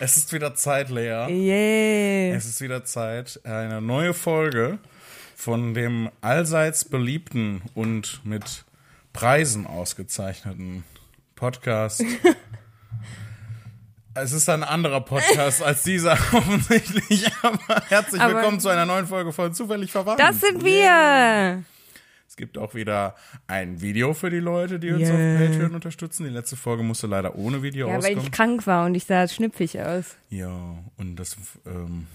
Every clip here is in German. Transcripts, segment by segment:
es ist wieder Zeit, Lea. Yeah. Es ist wieder Zeit, eine neue Folge von dem allseits beliebten und mit Preisen ausgezeichneten Podcast. es ist ein anderer Podcast als dieser offensichtlich, aber herzlich Aber- willkommen zu einer neuen Folge von Zufällig Verwandt. Das sind wir. Es gibt auch wieder ein Video für die Leute, die uns Yeah. auf Patreon unterstützen. Die letzte Folge musste leider ohne Video Ja, weil auskommen. ich krank war und ich sah schnüpfig aus. Ja, und das, ähm,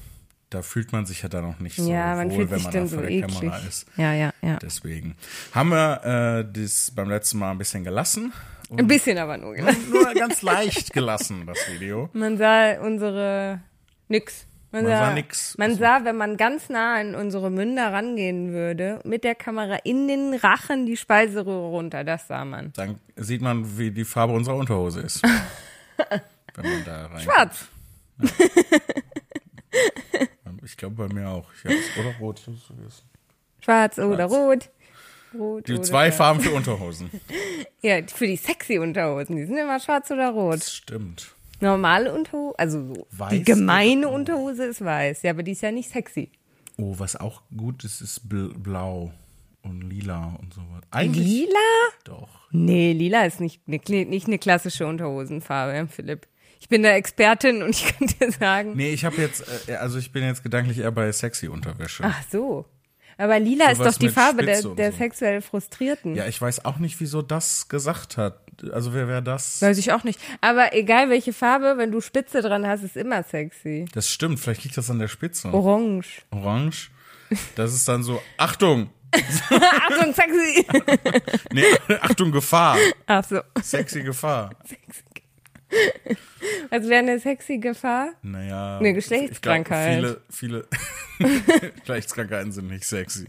da fühlt man sich ja dann auch nicht so ja, man wohl, fühlt wenn sich man dann da so vor der eklig. Kamera ist. Ja, ja, ja. Deswegen haben wir äh, das beim letzten Mal ein bisschen gelassen. Ein bisschen aber nur. gelassen. Nur ganz leicht gelassen, das Video. Man sah unsere nix. Man sah nix. Man sah, wenn man ganz nah an unsere Münder rangehen würde, mit der Kamera in den Rachen die Speiseröhre runter. Das sah man. Dann sieht man, wie die Farbe unserer Unterhose ist. wenn man da rein. Schwarz. Ich glaube bei mir auch. Oder rot. Vergessen. Schwarz oder rot. Rot Die oder zwei schwarz. Farben für Unterhosen. Ja, für die sexy Unterhosen. Die sind immer schwarz oder rot. Das stimmt. Normale Unterhose, also so. Weiß die gemeine Unterhose ist weiß. Ja, aber die ist ja nicht sexy. Oh, was auch gut ist, ist bl- blau und lila und so was. Eigentlich Lila? doch. Nee, lila ist nicht eine, nicht eine klassische Unterhosenfarbe, Philipp. Ich bin da Expertin und ich kann dir sagen. Nee, ich habe jetzt, äh, also ich bin jetzt gedanklich eher bei sexy Unterwäsche. Ach so. Aber lila ist Sowas doch die Farbe der, Spitze und der so. sexuell Frustrierten. Ja, ich weiß auch nicht, wieso das gesagt hat. Also wer wäre das? Weiß ich auch nicht. Aber egal welche Farbe, wenn du Spitze dran hast, ist immer sexy. Das stimmt, vielleicht liegt das an der Spitze. Orange. Orange. Das ist dann so, Achtung! Achtung, sexy. Nee, Achtung, Gefahr. Ach so. Sexy Gefahr. Was wäre eine sexy Gefahr? Naja. Eine Geschlechtskrankheit. Glaub, viele, viele Geschlechtskrankheiten sind nicht sexy.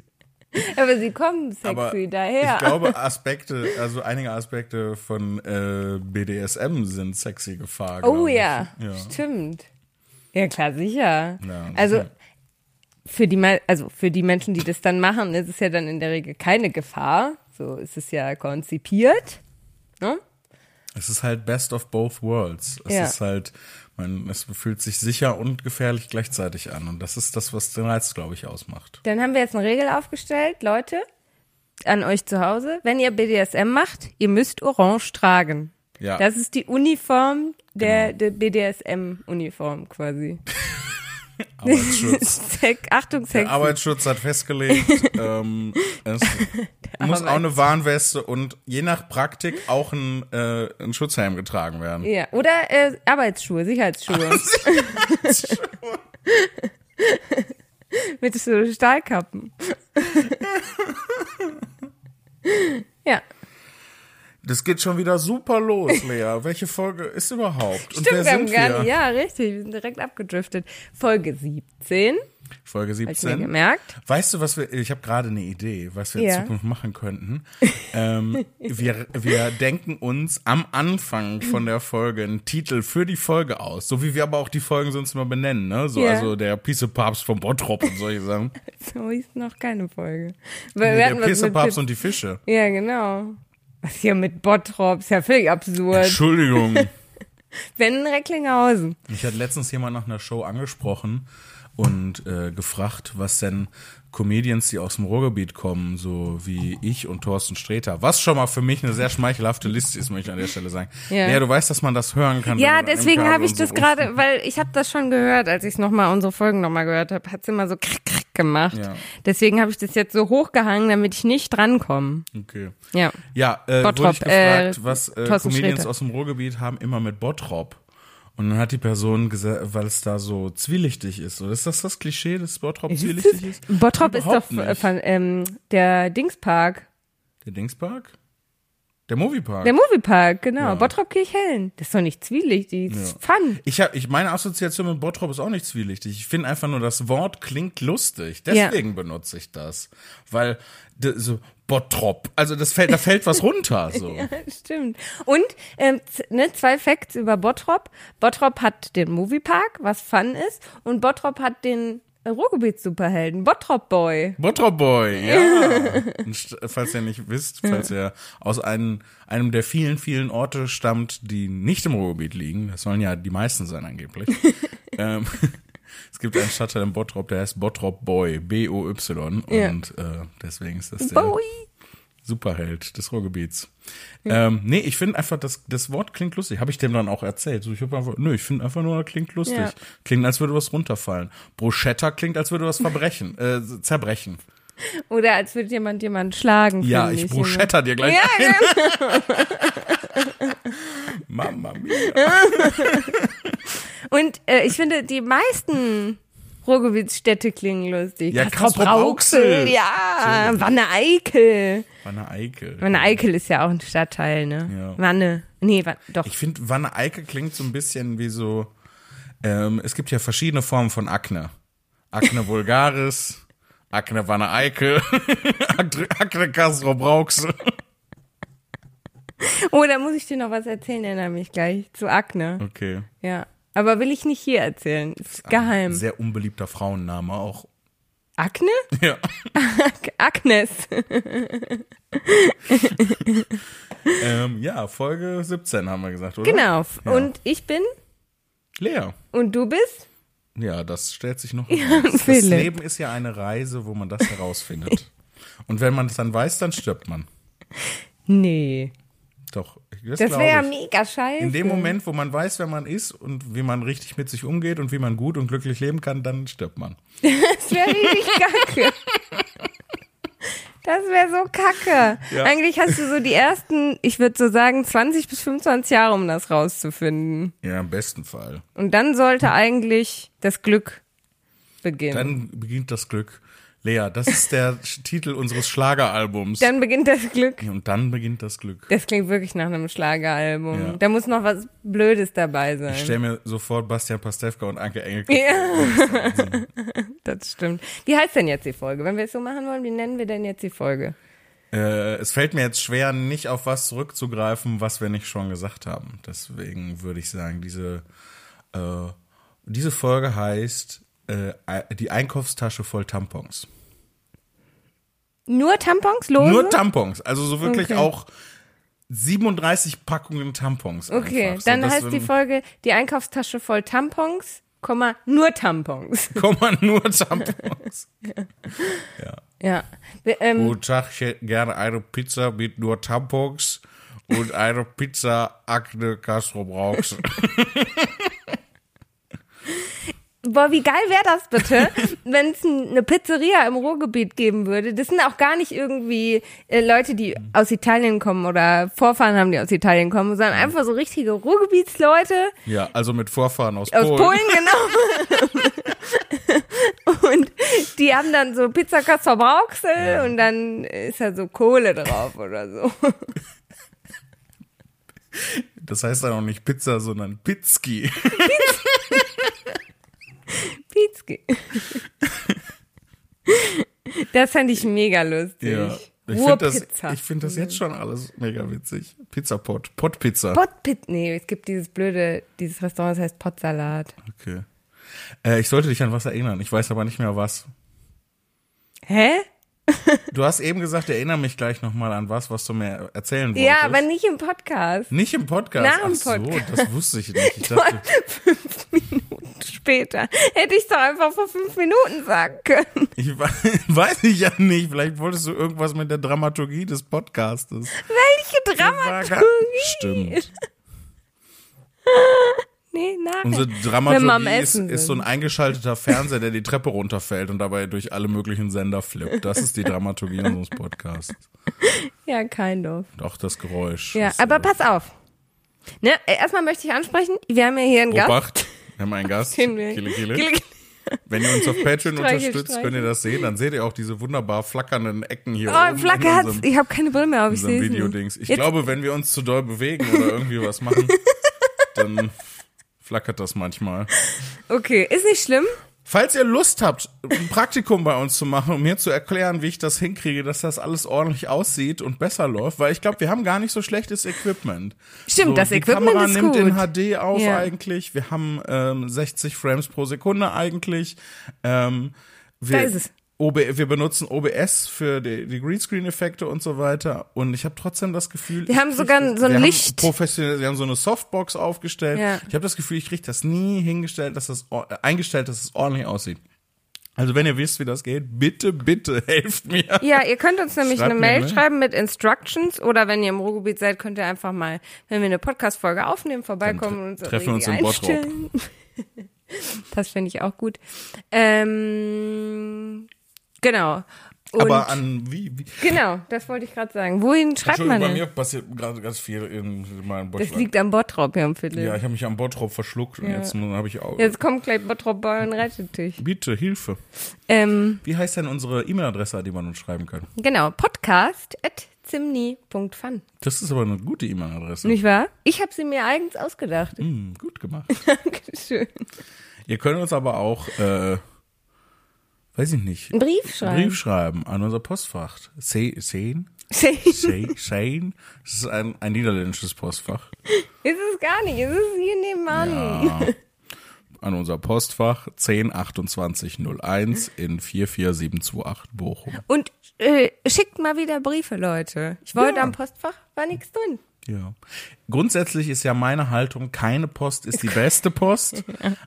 Aber sie kommen sexy Aber daher. ich glaube, Aspekte, also einige Aspekte von äh, BDSM sind sexy Gefahr. oh ja, ja. stimmt. Ja, klar, sicher. Ja, also für die also für die Menschen, die das dann machen, ist es ja dann in der Regel keine Gefahr. So ist es ja konzipiert. Ne? Es ist halt best of both worlds. Es Ja. ist halt, man, es fühlt sich sicher und gefährlich gleichzeitig an. Und das ist das, was den Reiz, glaube ich, ausmacht. Dann haben wir jetzt eine Regel aufgestellt, Leute, an euch zu Hause. Wenn ihr BDSM macht, ihr müsst orange tragen. Ja. Das ist die Uniform der, Genau. der BDSM-Uniform quasi. Arbeitsschutz. Sex, Achtung, Der Sex. Arbeitsschutz hat festgelegt, ähm, es muss auch eine Warnweste und je nach Praktik auch ein, äh, ein Schutzhelm getragen werden. Ja, oder äh, Arbeitsschuhe, Sicherheitsschuhe. Mit so Stahlkappen. ja, Das geht schon wieder super los, Lea. Welche Folge ist überhaupt? Und stimmt, wer wir haben gar nicht, ja, richtig, wir sind direkt abgedriftet. Folge 17, Folge hab ich mir 17. gemerkt. Weißt du, was wir, ich habe gerade eine Idee, was wir Ja. in Zukunft machen könnten. ähm, wir, wir denken uns am Anfang von der Folge einen Titel für die Folge aus, so wie wir aber auch die Folgen sonst immer benennen, ne? So, Ja. also der Pisse-Papst vom Bottrop und solche Sachen. So ist noch keine Folge. Weil wir der Pisse-Papst und die Fische. Ja, genau. Was hier mit Bottrop, ist ja völlig absurd. Entschuldigung. Wenn Recklinghausen. Ich hatte letztens jemand nach einer Show angesprochen und äh, gefragt, was denn Comedians, die aus dem Ruhrgebiet kommen, so wie ich und Thorsten Sträter, was schon mal für mich eine sehr schmeichelhafte Liste ist, möchte ich an der Stelle sagen. Ja. Ja, du weißt, dass man das hören kann. Ja, deswegen habe ich so das gerade, weil ich habe das schon gehört, als ich nochmal unsere Folgen nochmal gehört habe, hat's immer so krick, krick gemacht. Ja. Deswegen habe ich das jetzt so hochgehangen, damit ich nicht drankomme. Okay. Ja. Ja, äh, Bottrop, wurde ich gefragt, äh, was äh, Thorsten Comedians Sträter. aus dem Ruhrgebiet haben immer mit Bottrop. Und dann hat die Person gesagt, weil es da so zwielichtig ist. So, ist das das Klischee, dass Bottrop zwielichtig ist? Bottrop ist Überhaupt doch äh, nicht. von, ähm, der Dingspark. Der Dingspark? Der Moviepark? Der Moviepark, genau. Ja. Bottrop Kirchhellen. Das ist doch nicht zwielichtig, das ist Fun. Ich habe, ich meine Assoziation mit Bottrop ist auch nicht zwielichtig. Ich finde einfach nur, das Wort klingt lustig. Deswegen benutze ich das, weil so Bottrop, also das fällt, da fällt was runter. So. Ja, stimmt. Und ähm, ne, zwei Facts über Bottrop. Bottrop hat den Moviepark, was Fun ist, und Bottrop hat den Ruhrgebiets-Superhelden, Bottrop Boy. Bottrop Boy, ja. Falls ihr nicht wisst, falls ihr aus einem, einem der vielen, vielen Orte stammt, die nicht im Ruhrgebiet liegen, das sollen ja die meisten sein angeblich. ähm, es gibt einen Stadtteil in Bottrop, der heißt Bottrop Boy, B-O-Y. Ja. Und äh, deswegen ist das der Boy. Superheld des Ruhrgebiets. Ähm, nee, ich finde einfach, das, das Wort klingt lustig. Habe ich dem dann auch erzählt. So, ich hab einfach, nö, ich finde einfach nur, klingt lustig. Ja. Klingt, als würde was runterfallen. Bruschetta klingt, als würde was verbrechen, äh, zerbrechen. Oder als würde jemand jemanden schlagen. Ja, finde ich bruschetta dir gleich Ja, ein. Mama mia. Und äh, ich finde, die meisten Ruhrgebietsstädte klingen lustig. Ja, Castrop-Rauxel. ja, Wanne-Eickel. Wanne Eickel. Wanne-Eickel ist ja auch ein Stadtteil, ne? Ja. Wanne. Nee, wa doch. Ich finde, Wanne Eickel klingt so ein bisschen wie so, ähm, es gibt ja verschiedene Formen von Akne. Akne vulgaris, Akne Wanne Eickel, Akne, Brauxel. Oh, da muss ich dir noch was erzählen, erinnere mich gleich. Zu Akne. Okay. Ja. Aber will ich nicht hier erzählen. Ist geheim. Sehr unbeliebter Frauenname auch. Akne? Ja. Agnes. ähm, ja, Folge 17 haben wir gesagt, oder? Genau. Ja. Und ich bin Lea. und du bist? Ja, das stellt sich noch heraus. Das. Leben ist ja eine Reise, wo man das herausfindet. Und wenn man es dann weiß, dann stirbt man. Nee. Doch, das, Das wäre ja mega scheiße. In dem Moment, wo man weiß, wer man ist und wie man richtig mit sich umgeht und wie man gut und glücklich leben kann, dann stirbt man. Das wäre richtig kacke. Das wäre so kacke. Ja. Eigentlich hast du so die ersten, ich würde so sagen, 20 bis 25 Jahre, um das rauszufinden. Ja, im besten Fall. Und dann sollte eigentlich das Glück beginnen. Dann beginnt das Glück. Lea, das ist der Titel unseres Schlageralbums. Dann beginnt das Glück. und dann beginnt das Glück. Das klingt wirklich nach einem Schlageralbum. Ja. Da muss noch was Blödes dabei sein. Ich stelle mir sofort Bastian Pastewka und Anke Engel. Ja. Das stimmt. Wie heißt denn jetzt die Folge? Wenn wir es so machen wollen, wie nennen wir denn jetzt die Folge? Äh, es fällt mir jetzt schwer, nicht auf was zurückzugreifen, was wir nicht schon gesagt haben. Deswegen würde ich sagen, diese, äh, diese Folge heißt äh, die Einkaufstasche voll Tampons. Nur Tampons? Lose? Nur Tampons, also so wirklich Okay. auch 37 Packungen Tampons. Okay, dann so, dass heißt die Folge die Einkaufstasche voll Tampons, Komma, nur Tampons. Komma nur Tampons. Ja. Wir, ähm, Guten Tag, ich hätte gerne eine Pizza mit nur Tampons und eine Pizza Akne Castro Brauchs. boah, wie geil wäre das bitte, wenn es eine Pizzeria im Ruhrgebiet geben würde. Das sind auch gar nicht irgendwie äh, Leute, die aus Italien kommen oder Vorfahren haben, die aus Italien kommen, sondern einfach so richtige Ruhrgebietsleute. Ja, also mit Vorfahren aus, Aus Polen. Polen, genau. und die haben dann so Pizza Castor Brauxel und dann ist da so Kohle drauf oder so. Das heißt dann auch nicht Pizza, sondern Pitzki. Pizki. Das fand ich mega lustig. Ja. Ich finde das, ich find das jetzt schon alles mega witzig. Pizzapot, Potpizza. Potpit, nee, es gibt dieses blöde, dieses Restaurant, das heißt Potsalat. Okay. Äh, ich sollte dich an was erinnern. Ich weiß aber nicht mehr was. Hä? Du hast eben gesagt, erinnere mich gleich nochmal an was, was du mir erzählen wolltest. Ja, aber nicht im Podcast. Nicht im Podcast. Nach dem Ach so, Podcast. das wusste ich nicht. Ich dachte, fünf Minuten später. Hätte ich doch einfach vor fünf Minuten sagen können. ich we- weiß ich ja nicht. Vielleicht wolltest du irgendwas mit der Dramaturgie des Podcastes. Welche Dramaturgie? Stimmt. Nee, nachher. Unsere Dramaturgie ist, ist so ein eingeschalteter Fernseher, der die Treppe runterfällt und dabei durch alle möglichen Sender flippt. Das ist die Dramaturgie unseres Podcasts. Ja, kein of. Auch das Geräusch. Ja, aber äh, pass auf. Ne, äh, erstmal möchte ich ansprechen, wir haben ja hier einen Gast. Obacht, wir haben einen Gast. Kille, Kille. Kille, Kille. Wenn ihr uns auf Patreon Streichel, unterstützt, streichel. könnt ihr das sehen. Dann seht ihr auch diese wunderbar flackernden Ecken hier Oh, hat's. unserem, Ich habe keine Brille mehr auf, in ich sehe Videodings. Ich Jetzt- glaube, wenn wir uns zu doll bewegen oder irgendwie was machen, dann flackert das manchmal. Okay, ist nicht schlimm. Falls ihr Lust habt, ein Praktikum bei uns zu machen, um mir zu erklären, wie ich das hinkriege, dass das alles ordentlich aussieht und besser läuft, weil ich glaube, wir haben gar nicht so schlechtes Equipment. Stimmt, so, das die Equipment Kamera ist nimmt gut. in HD auf Ja. eigentlich. Wir haben ähm, 60 Frames pro Sekunde eigentlich. Ähm, wir, Da ist es. OB, wir benutzen OBS für die, die Greenscreen-Effekte und so weiter. Und ich habe trotzdem das Gefühl, Wir haben sogar das, so ein Licht. Professionell, wir haben so eine Softbox aufgestellt. Ja. Ich habe das Gefühl, ich kriege das nie hingestellt, dass das äh, eingestellt, dass es ordentlich aussieht. Also wenn ihr wisst, wie das geht, bitte, bitte helft mir. Ja, ihr könnt uns nämlich Schreibt eine Mail ne? schreiben mit Instructions oder wenn ihr im Ruhrgebiet seid, könnt ihr einfach mal, wenn wir eine Podcast-Folge aufnehmen, vorbeikommen Dann und uns treffen uns irgendwie in Bottrop. einstellen. Das finde ich auch gut. Ähm, genau. Und Aber an wie, wie genau, das wollte ich gerade sagen. Wohin schreibt man Entschuldigung, bei denn? mir passiert gerade ganz viel in meinem Das Bottrop. liegt am Bottrop, Herr Philipp. Ja, ich habe mich am Bottrop verschluckt und Ja. jetzt habe ich auch. Jetzt kommt gleich Bottrop Bauer und rettet dich. Bitte, Hilfe. Ähm, Wie heißt denn unsere E-Mail-Adresse, an die man uns schreiben kann? genau, podcast at zimni.fun. Das ist aber eine gute E-Mail-Adresse. Nicht wahr? Ich habe sie mir eigens ausgedacht. Hm, gut gemacht. Dankeschön. Ihr könnt uns aber auch, äh, weiß ich nicht, Einen Brief einen schreiben. Brief schreiben an unser Postfach. Se- Sehen? Shane? Shane? Das ist ein, ein niederländisches Postfach. Ist es gar nicht, es ist hier nebenan. Ja. An unser Postfach 102801 in 44728 Bochum. Und äh, schickt mal wieder Briefe, Leute. Ich wollte Ja. am Postfach, war nichts drin. Ja. Grundsätzlich ist ja meine Haltung, keine Post ist die beste Post,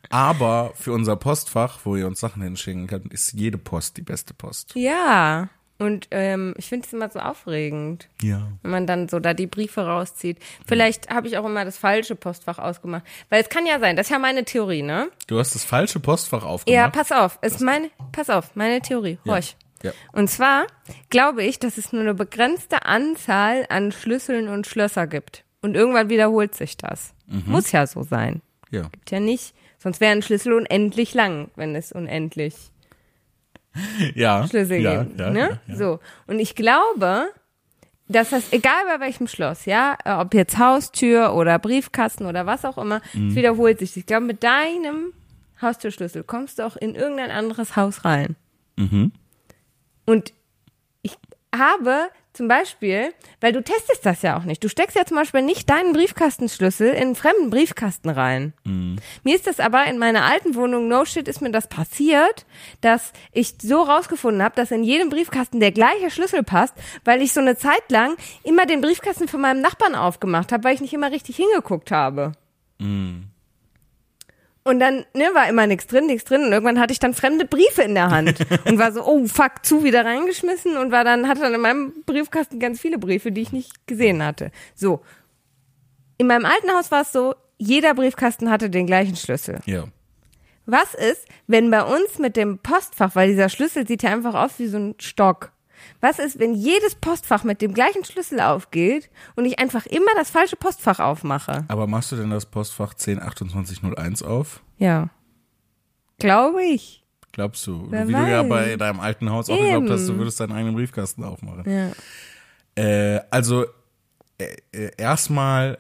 aber für unser Postfach, wo ihr uns Sachen hinschicken könnt, ist jede Post die beste Post. Ja. Und ähm, ich finde es immer so aufregend, Ja. wenn man dann so da die Briefe rauszieht. Vielleicht habe ich auch immer das falsche Postfach ausgemacht. Weil es kann ja sein, das ist ja meine Theorie, ne? Du hast das falsche Postfach Ja, aufgemacht. pass auf, ist meine, pass auf, meine Theorie. Horch. Ja. Und zwar glaube ich, dass es nur eine begrenzte Anzahl an Schlüsseln und Schlösser gibt. Und irgendwann wiederholt sich das. Mhm. Muss ja so sein. Ja. Gibt ja nicht. Sonst wäre ein Schlüssel unendlich lang, wenn es unendlich Ja. Schlüssel ja, gibt. ja, ne? ja, ja. So. Und ich glaube, dass das, egal bei welchem Schloss, ja, äh, ob jetzt Haustür oder Briefkasten oder was auch immer, Mhm. es wiederholt sich. Ich glaube, mit deinem Haustürschlüssel kommst du auch in irgendein anderes Haus rein. Mhm. Und ich habe zum Beispiel, weil du testest das ja auch nicht. Du steckst ja zum Beispiel nicht deinen Briefkastenschlüssel in einen fremden Briefkasten rein. Mir ist das aber in meiner alten Wohnung, no shit, ist mir das passiert, dass ich so rausgefunden habe, dass in jedem Briefkasten der gleiche Schlüssel passt, weil ich so eine Zeit lang immer den Briefkasten von meinem Nachbarn aufgemacht habe, weil ich nicht immer richtig hingeguckt habe. Und dann ne, war immer nichts drin, nichts drin. Und irgendwann hatte ich dann fremde Briefe in der Hand und war so, oh fuck, zu wieder reingeschmissen und war dann, hatte dann in meinem Briefkasten ganz viele Briefe, die ich nicht gesehen hatte. So. In meinem alten Haus war es so, jeder Briefkasten hatte den gleichen Schlüssel. Ja. Was ist, wenn bei uns mit dem Postfach, weil dieser Schlüssel sieht ja einfach aus wie so ein Stock. Was ist, wenn jedes Postfach mit dem gleichen Schlüssel aufgeht und ich einfach immer das falsche Postfach aufmache? Aber machst du denn das Postfach 102801 auf? Ja. Glaube ich. Glaubst du? Wer Wie du ja weiß. bei deinem alten Haus auch geglaubt hast, du Eben. würdest deinen eigenen Briefkasten aufmachen. Ja. Äh, also äh, äh, erstmal,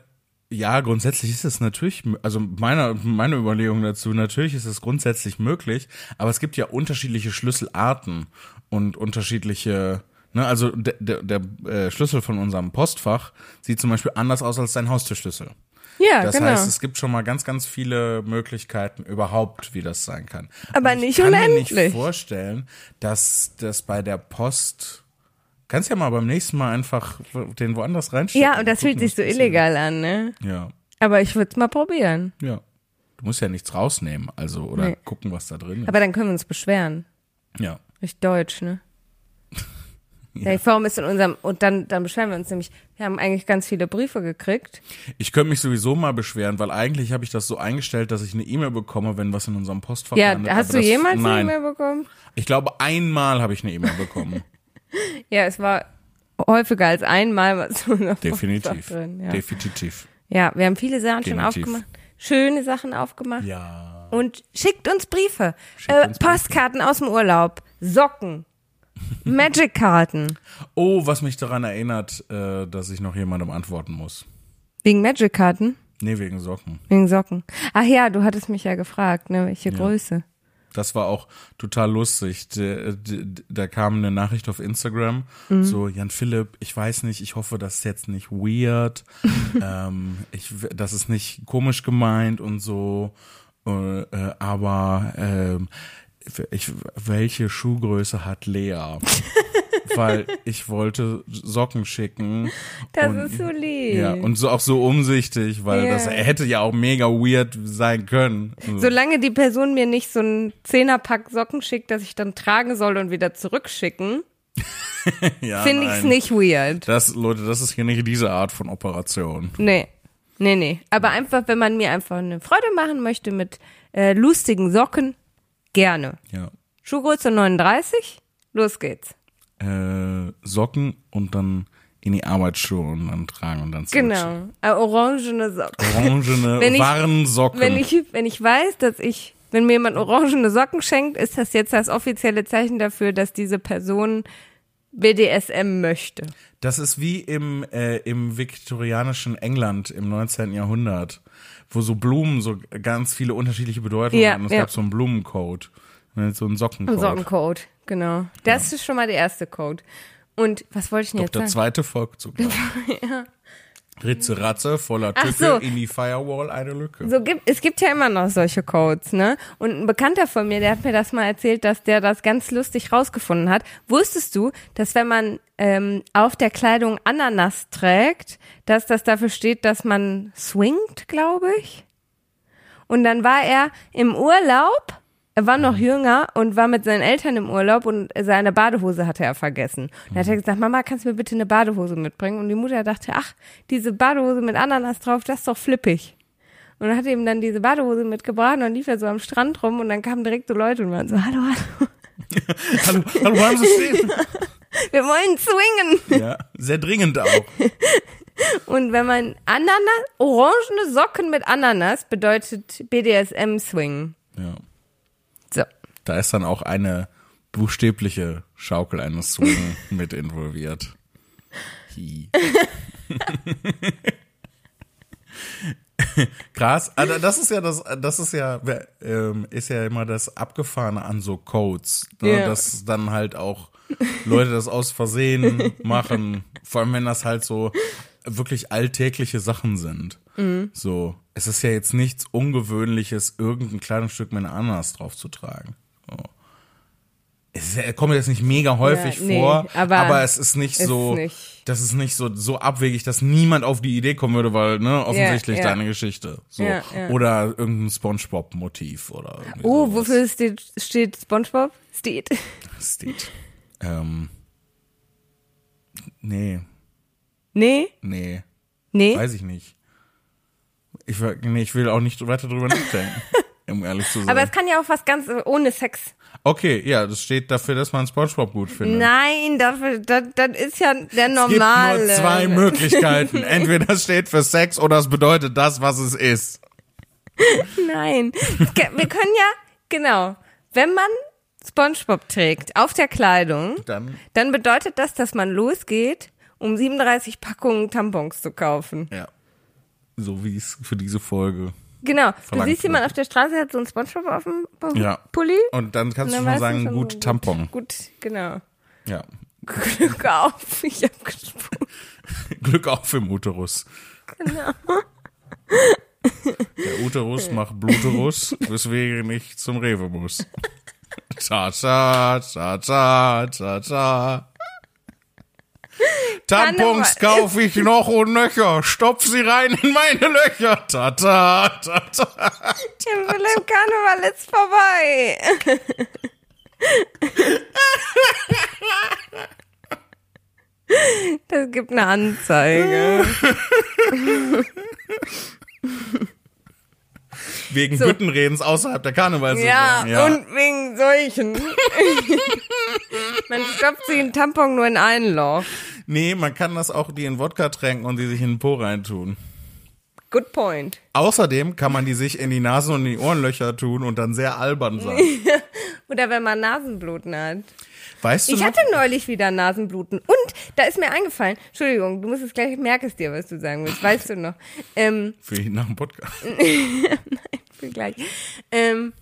ja, grundsätzlich ist es natürlich, also meine, meine Überlegung dazu, natürlich ist es grundsätzlich möglich, aber es gibt ja unterschiedliche Schlüsselarten und unterschiedliche, ne, also der, der, der äh, Schlüssel von unserem Postfach sieht zum Beispiel anders aus als dein Haustürschlüssel. Ja, Das genau. heißt, es gibt schon mal ganz, ganz viele Möglichkeiten überhaupt, wie das sein kann. Aber Und ich nicht kann mir unendlich. nicht vorstellen, dass das bei der Post Kannst ja mal beim nächsten Mal einfach den woanders reinstecken. ja, und das fühlt sich so illegal an, ne? Ja, Aber ich würde es mal probieren. ja. Du musst ja nichts rausnehmen, also oder Nee. gucken, was da drin ist. Aber dann können wir uns beschweren. ja. Richtig deutsch, ne? Ja. Die Form ist in unserem, und dann, dann beschweren wir uns nämlich, wir haben eigentlich ganz viele Briefe gekriegt. Ich könnte mich sowieso mal beschweren, weil eigentlich habe ich das so eingestellt, dass ich eine E-Mail bekomme, wenn was in unserem Postfach Ja, landet. hast aber du das, jemals nein. eine E-Mail bekommen? Ich glaube, einmal habe ich eine E-Mail bekommen. Ja, es war häufiger als einmal was Definitiv. Postfach Drin, ja. Definitiv. ja, wir haben viele Sachen schon aufgemacht. Schöne Sachen aufgemacht. Ja. Und schickt uns Briefe. Schickt äh, uns Briefe. Postkarten aus dem Urlaub. Socken. Magic-Karten. Oh, was mich daran erinnert, äh, dass ich noch jemandem antworten muss. Wegen Magic-Karten? Nee, wegen Socken. Wegen Socken. Ach ja, du hattest mich ja gefragt, ne? Welche Größe? das war auch total lustig. Da, da kam eine Nachricht auf Instagram, so Jan Philipp, ich weiß nicht, ich hoffe, das ist jetzt nicht weird, ähm, ich, das ist nicht komisch gemeint und so, äh, äh, aber ähm, ich, welche Schuhgröße hat Lea? Weil ich wollte Socken schicken. Das und, ist so lieb. Ja, und so auch so umsichtig, weil Ja. das hätte ja auch mega weird sein können. So. Solange die Person mir nicht so einen Zehnerpack Socken schickt, dass ich dann tragen soll und wieder zurückschicken, ja, finde ich es nicht weird. Das, Leute, das ist hier nicht diese Art von Operation. Nee. Nee, nee. Aber einfach, wenn man mir einfach eine Freude machen möchte mit äh, lustigen Socken, gerne. Ja. Schuhgröße 39, los geht's. Äh, Socken und dann in die Arbeitsschuhe und dann tragen und dann zurück. Genau. Äh, orangene Socken. Orangene Wenn ich- Warnsocken. Wenn ich, wenn ich weiß, dass ich, wenn mir jemand orangene Socken schenkt, ist das jetzt das offizielle Zeichen dafür, dass diese Person BDSM möchte. Das ist wie im, äh, im viktorianischen England im 19. Jahrhundert, wo so Blumen so ganz viele unterschiedliche Bedeutungen Ja, hatten. Es ja. gab so einen Blumencode, ne, so einen Sockencode. Ein Sockencode, genau. Das ist schon mal der erste Code. Und was wollte ich denn Doch jetzt der sagen? zweite folgt zugleich. Ritze Ratze, voller Tücke, so. in die Firewall eine Lücke. So gibt, es gibt ja immer noch solche Codes, ne? Und ein Bekannter von mir, der hat mir das mal erzählt, dass der das ganz lustig rausgefunden hat. Wusstest du, dass wenn man ähm, auf der Kleidung Ananas trägt, dass das dafür steht, dass man swingt, glaube ich? Und dann war er im Urlaub, er war noch jünger und war mit seinen Eltern im Urlaub und seine Badehose hatte er vergessen. Dann hat er gesagt, Mama, kannst du mir bitte eine Badehose mitbringen? Und die Mutter dachte, ach, diese Badehose mit Ananas drauf, das ist doch flippig. Und dann hat er ihm dann diese Badehose mitgebracht und dann lief er so am Strand rum und dann kamen direkt so Leute und waren so, hallo, hallo, hallo, hallo, haben Sie stehen? wir wollen swingen. ja, sehr dringend auch. Und wenn man Ananas, orangene Socken mit Ananas bedeutet BDSM swingen. Ja. Da ist dann auch eine buchstäbliche Schaukel eines Swing mit involviert. Krass, also das ist ja das, das ist ja, ähm, ist ja immer das Abgefahrene an so Codes, ne? Ja. dass dann halt auch Leute das aus Versehen machen, vor allem wenn das halt so wirklich alltägliche Sachen sind. Mhm. So, es ist ja jetzt nichts Ungewöhnliches, irgendein Kleidungsstück mit einer Ananas drauf zu tragen. Es kommt jetzt nicht mega häufig Ja, nee, vor, aber aber, es ist nicht so, nicht- das ist nicht so, so abwegig, dass niemand auf die Idee kommen würde, weil, ne, offensichtlich Ja, ja. deine Geschichte. So. Ja. Oder irgendein Spongebob-Motiv oder irgendwie Oh, sowas. wofür steht, steht SpongeBob? Steht. Steht. Ähm, nee, Nee, nee, nee. weiß ich nicht. Ich, will- nee, ich will auch nicht weiter drüber nachdenken, um ehrlich zu sein. Aber es kann ja auch was ganz ohne Sex. okay, ja, das steht dafür, dass man Spongebob gut findet. Nein, dafür, das, das ist ja der Es gibt normale. nur zwei Möglichkeiten. Entweder es steht für Sex oder es bedeutet das, was es ist. Nein. Wir können ja, genau, wenn man SpongeBob trägt auf der Kleidung, Dann, dann bedeutet das, dass man losgeht, um 37 Packungen Tampons zu kaufen. ja. So wie es für diese Folge. Genau. Du siehst jemand auf der Straße, hat so einen SpongeBob auf dem Ja. Pulli. Und dann kannst Und du dann schon weißt sagen, schon gut, Tampon. Gut, genau. Ja. Glück auf, ich hab gespuckt. Glück auf im Uterus. Genau. Der Uterus macht Bluterus, weswegen ich zum Rewe muss. Ta ta ta ta ta ta. Tampons kaufe ich noch und nöcher. Stopf sie rein in meine Löcher. Ta ta ta ta. Der Philipp Karneval ist vorbei. Das gibt eine Anzeige. Wegen Büttenredens außerhalb der Karnevalsaison. Ja, und wegen solchen. Man stopft sich einen Tampon nur in ein Loch. Nee, man kann das auch die in Wodka tränken und die sich in den Po reintun. Good point. Außerdem kann man die sich in die Nase und in die Ohrenlöcher tun und dann sehr albern sein. Oder wenn man Nasenbluten hat. Weißt du Ich noch? hatte neulich wieder Nasenbluten. Und da ist mir eingefallen, Entschuldigung, du musst es gleich, ich merke es dir, was du sagen willst, weißt du noch. Ähm, Für nach dem Podcast. für gleich. Ähm,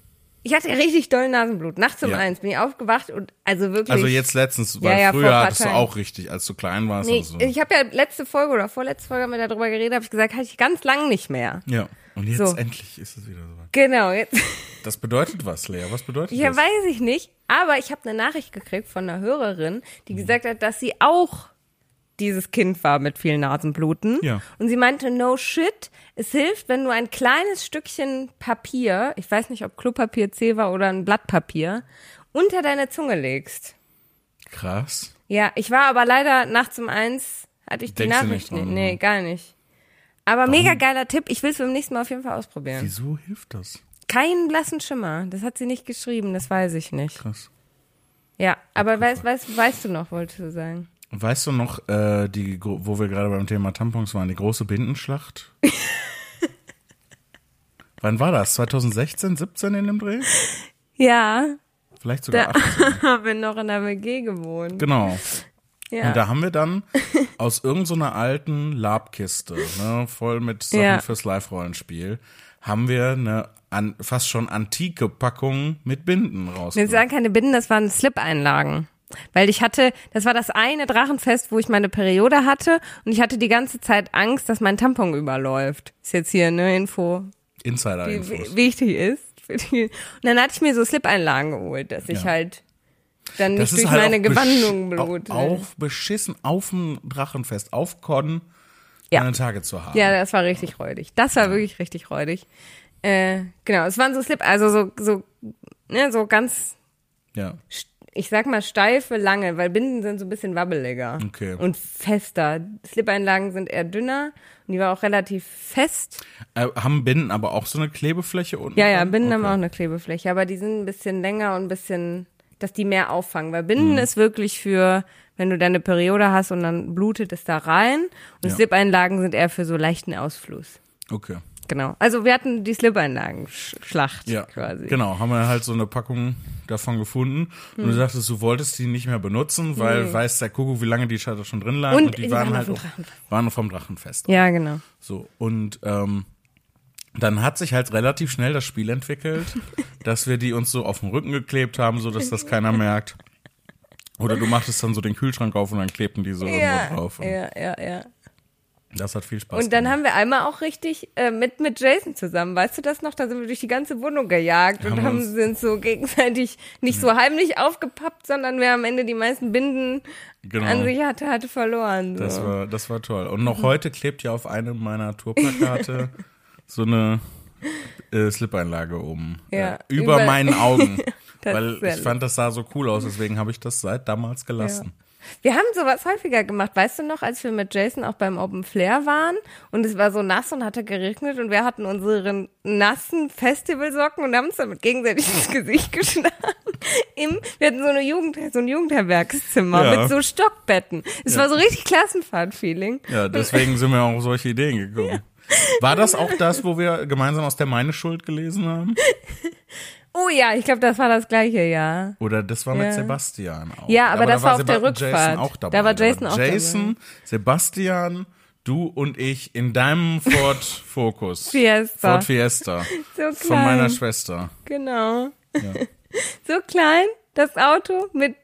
Ich hatte richtig doll Nasenblut. Nachts um Ja. eins bin ich aufgewacht und also wirklich. Also jetzt letztens, weil Ja, ja, vor ein früher paar hattest du Tagen. auch richtig, als du klein warst. Nee, so. ich habe ja letzte Folge oder vorletzte Folge haben wir darüber geredet, habe ich gesagt, hatte ich ganz lang nicht mehr. ja. Und jetzt So. endlich ist es wieder so. Genau, jetzt. Das bedeutet was, Lea? Was bedeutet Ja, das? weiß ich nicht. Aber ich habe eine Nachricht gekriegt von einer Hörerin, die gesagt hat, dass sie auch dieses Kind war mit vielen Nasenbluten. Ja. Und sie meinte, no shit, es hilft, wenn du ein kleines Stückchen Papier, ich weiß nicht, ob Klopapier C war oder ein Blatt Papier, unter deine Zunge legst. Krass. Ja, ich war aber leider nachts um eins, hatte ich die Denkst du Nachricht nicht dran, Nee, ne? gar nicht. Aber mega geiler Tipp, ich will es beim nächsten Mal auf jeden Fall ausprobieren. Wieso hilft das? Keinen blassen Schimmer, das hat sie nicht geschrieben, das weiß ich nicht. Krass. Ja, aber weißt, weißt, weißt du noch, wolltest du sagen? Weißt du noch, äh, die, wo wir gerade beim Thema Tampons waren, die große Bindenschlacht? Wann war das? 2016, 17 in dem Dreh? Ja, Vielleicht sogar da 18. haben wir noch in der WG gewohnt. Genau. Ja. Und da haben wir dann aus irgendeiner alten Labkiste, ne, voll mit Sachen Ja. fürs Live-Rollenspiel, haben wir eine an, fast schon antike Packung mit Binden Das rausgebracht. waren keine Binden, das waren Slip-Einlagen. Weil ich hatte, das war das eine Drachenfest, wo ich meine Periode hatte und ich hatte die ganze Zeit Angst, dass mein Tampon überläuft. Ist jetzt hier eine Info, Insider-Infos. wichtig ist. Und dann hatte ich mir so Slip-Einlagen geholt, dass ich Ja. halt dann Das nicht durch halt meine Gewandung blut. Auch, auch beschissen auf dem Drachenfest, auf Con, Ja. meine Tage zu haben. Ja, das war richtig räudig. Das war wirklich richtig räudig. Äh, genau, es waren so Slip, also so, so, ne, so ganz, ja. st- ich sag mal steife, lange, weil Binden sind so ein bisschen wabbeliger. Okay. Und fester. Slip-Einlagen sind eher dünner und die war auch relativ fest. Äh, haben Binden aber auch so eine Klebefläche unten? Ja, ja? Binden haben Okay. auch eine Klebefläche, aber die sind ein bisschen länger und ein bisschen, dass die mehr auffangen. Weil Binden Mhm. ist wirklich für, wenn du deine Periode hast und dann blutet es da rein. Und Ja. Slip-Einlagen sind eher für so leichten Ausfluss. Okay. Genau. Also wir hatten die Slip-Einlagen-Schlacht Ja, quasi. genau. Haben wir halt so eine Packung davon gefunden. Und Hm. du sagtest, du wolltest die nicht mehr benutzen, weil weiß der Kuckuck, wie lange die da schon drin lagen. Und Und, die die waren waren halt auch, waren vom Drachenfest. Ja, genau. So. Und ähm, dann hat sich halt relativ schnell das Spiel entwickelt, dass wir die uns so auf den Rücken geklebt haben, so dass das keiner merkt. Oder du machtest dann so den Kühlschrank auf und dann klebten die so Ja, irgendwo drauf. Ja, ja, ja. Das hat viel Spaß Und dann gemacht. haben wir einmal auch richtig äh, mit mit Jason zusammen, weißt du das noch? Da sind wir durch die ganze Wohnung gejagt und Haben wir haben uns- sind so gegenseitig nicht so heimlich aufgepappt, sondern wer am Ende die meisten Binden Genau. an sich hatte, hatte verloren. So. Das war, das war toll. Und noch heute klebt ja auf einem meiner Tourplakate so eine äh, Slip-Einlage oben. Ja, äh, über, über- meinen Augen. Weil ich fand, das sah so cool aus, deswegen habe ich das seit damals gelassen. Wir haben sowas häufiger gemacht. Weißt du noch, als wir mit Jason auch beim Open Flair waren und es war so nass und hatte geregnet und wir hatten unsere nassen Festivalsocken und haben uns damit gegenseitig ins Gesicht geschlagen. Im, wir hatten so, eine Jugend, so ein Jugendherbergszimmer Ja. mit so Stockbetten. Es war so richtig Klassenfahrt-Feeling. Ja, deswegen sind wir auch auf solche Ideen gekommen. War das auch das, wo wir gemeinsam aus der Meine Schuld gelesen haben? Oh ja, ich glaube, das war das gleiche, ja. Oder das war mit Ja. Sebastian auch. Ja, aber das da war auf der Seba- Rückfahrt. Jason auch dabei. Da war Jason auch Jason, Sebastian, du und ich in deinem Ford Focus. Fiesta. Ford Fiesta. So klein. Von meiner Schwester. Genau. so klein, das Auto mit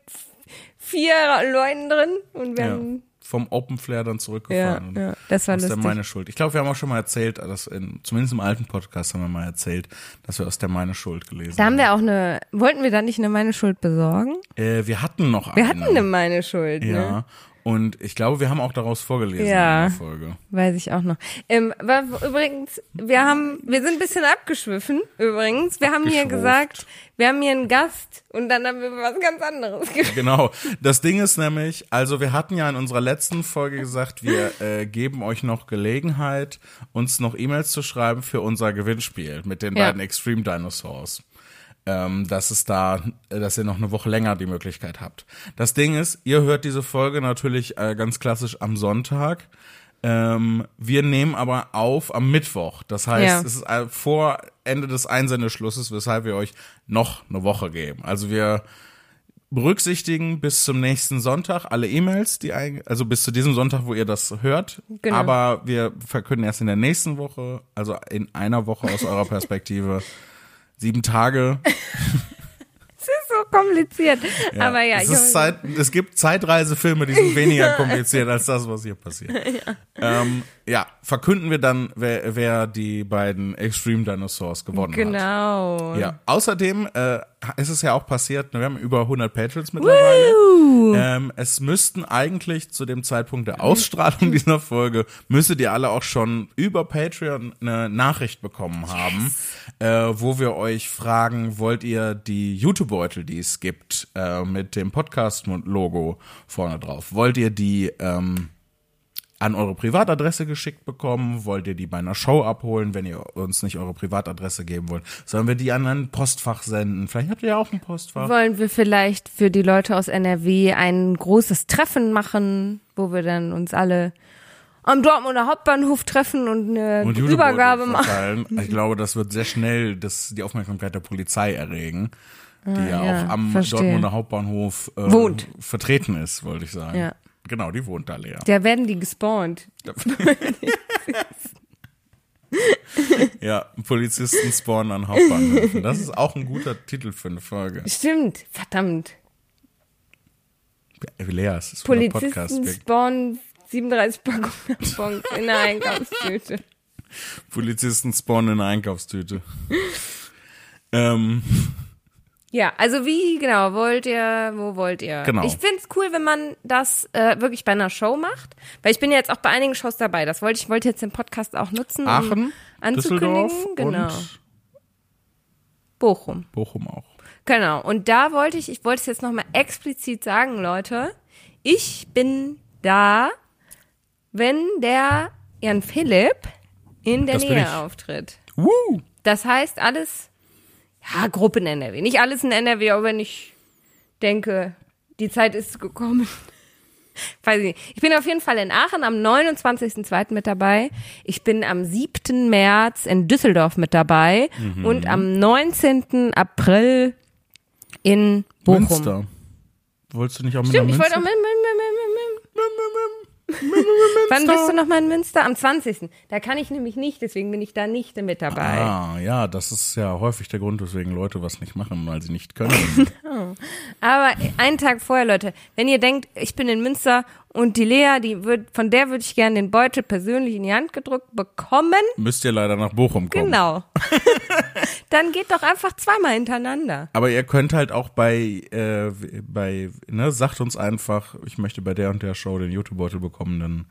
vier Leuten drin und wir Ja. haben Vom Open Flair dann Ja, zurückgefahren. ja, das war der lustig. Meine Schuld. Ich glaube, wir haben auch schon mal erzählt, dass in, zumindest im alten Podcast haben wir mal erzählt, dass wir aus der Meine Schuld gelesen Da haben wir auch eine, wollten wir da nicht eine Meine Schuld besorgen? Äh, wir hatten noch Wir eine. hatten eine Meine Schuld, ne? Und ich glaube, wir haben auch daraus vorgelesen Ja. in der Folge. Weiß ich auch noch. Ähm, war, übrigens, wir haben, wir sind ein bisschen abgeschwiffen, übrigens. Wir haben hier gesagt, wir haben hier einen Gast und dann haben wir was ganz anderes geredet. Genau. Das Ding ist nämlich, also wir hatten ja in unserer letzten Folge gesagt, wir äh, geben euch noch Gelegenheit, uns noch E-Mails zu schreiben für unser Gewinnspiel mit den Ja. beiden Extreme Dinosaurs. Ähm, dass es da, dass ihr noch eine Woche länger die Möglichkeit habt. Das Ding ist, ihr hört diese Folge natürlich äh, ganz klassisch am Sonntag. Ähm, wir nehmen aber auf am Mittwoch. Das heißt, Ja. es ist äh, vor Ende des Einsendeschlusses, weshalb wir euch noch eine Woche geben. Also wir berücksichtigen bis zum nächsten Sonntag alle E-Mails, die ein, also bis zu diesem Sonntag, wo ihr das hört. Genau. Aber wir verkünden erst in der nächsten Woche, also in einer Woche aus eurer Perspektive, sieben Tage. So kompliziert. Ja. Aber ja, es, Zeit, es gibt Zeitreisefilme, die sind weniger kompliziert als das, was hier passiert. Ja, ähm, ja verkünden wir dann, wer, wer die beiden Extreme Dinosaurs gewonnen hat. genau. Ja, außerdem äh, ist es ja auch passiert, wir haben über 100 Patrons mittlerweile. Ähm, es müssten eigentlich zu dem Zeitpunkt der Ausstrahlung dieser Folge, müsstet ihr alle auch schon über Patreon eine Nachricht bekommen haben, äh, wo wir euch fragen, wollt ihr die YouTube-Beutel, die es gibt, äh, mit dem Podcast-Logo vorne drauf, wollt ihr die ähm, an eure Privatadresse geschickt bekommen? Wollt ihr die bei einer Show abholen, wenn ihr uns nicht eure Privatadresse geben wollt? Sollen wir die an ein Postfach senden? Vielleicht habt ihr ja auch ein Postfach. Wollen wir vielleicht für die Leute aus NRW ein großes Treffen machen, wo wir dann uns alle am Dortmunder Hauptbahnhof treffen und eine Und Übergabe machen? Ich glaube, das wird sehr schnell das, die Aufmerksamkeit der Polizei erregen, die ja, Ah, ja, auch am verstehe. Dortmunder Hauptbahnhof äh, Wohnt. vertreten ist, wollte ich sagen. Ja. Genau, die wohnt da leer. Da werden die gespawnt. Ja, Polizisten spawnen an Hauptbahnhöfen. Das ist auch ein guter Titel für eine Folge. Stimmt, verdammt. Lea, es ist Podcast. Polizisten Wir- spawnen 37 Packungen in der Einkaufstüte. Polizisten spawnen in einer Einkaufstüte. ähm, Ja, also wie genau wollt ihr, wo wollt ihr? Genau. Ich find's cool, wenn man das äh, wirklich bei einer Show macht, weil ich bin ja jetzt auch bei einigen Shows dabei. Das wollte ich wollte jetzt den Podcast auch nutzen, Aachen, um anzukündigen. Düsseldorf genau. und Bochum. Bochum auch. Genau. Und da wollte ich, ich wollte es jetzt nochmal explizit sagen, Leute, ich bin da, wenn der Jan Philipp in der Das Nähe auftritt. Woo! Das heißt alles, ja, Gruppen NRW. Nicht alles in NRW, aber wenn ich denke, die Zeit ist gekommen. Weiß ich nicht. Ich bin auf jeden Fall in Aachen am 29.02. mit dabei. Ich bin am 7. März in Düsseldorf mit dabei. Mhm. Und am 19. April in Bochum. Münster. Wolltest du nicht auch mit Stimmt, ich wollte auch Münster? mit, mit, mit, mit, mit. Wann bist du noch mal in Münster? Am 20. Da kann ich nämlich nicht, deswegen bin ich da nicht mit dabei. Ah, ja, das ist ja häufig der Grund, weswegen Leute was nicht machen, weil sie nicht können. Aber einen Tag vorher, Leute, wenn ihr denkt, ich bin in Münster und die Lea, die wird, von der würde ich gerne den Beutel persönlich in die Hand gedrückt bekommen, Müsst ihr leider nach Bochum kommen. genau. Dann geht doch einfach zweimal hintereinander. Aber ihr könnt halt auch bei, äh, bei, ne, sagt uns einfach, ich möchte bei der und der Show den YouTube-Beutel bekommen, dann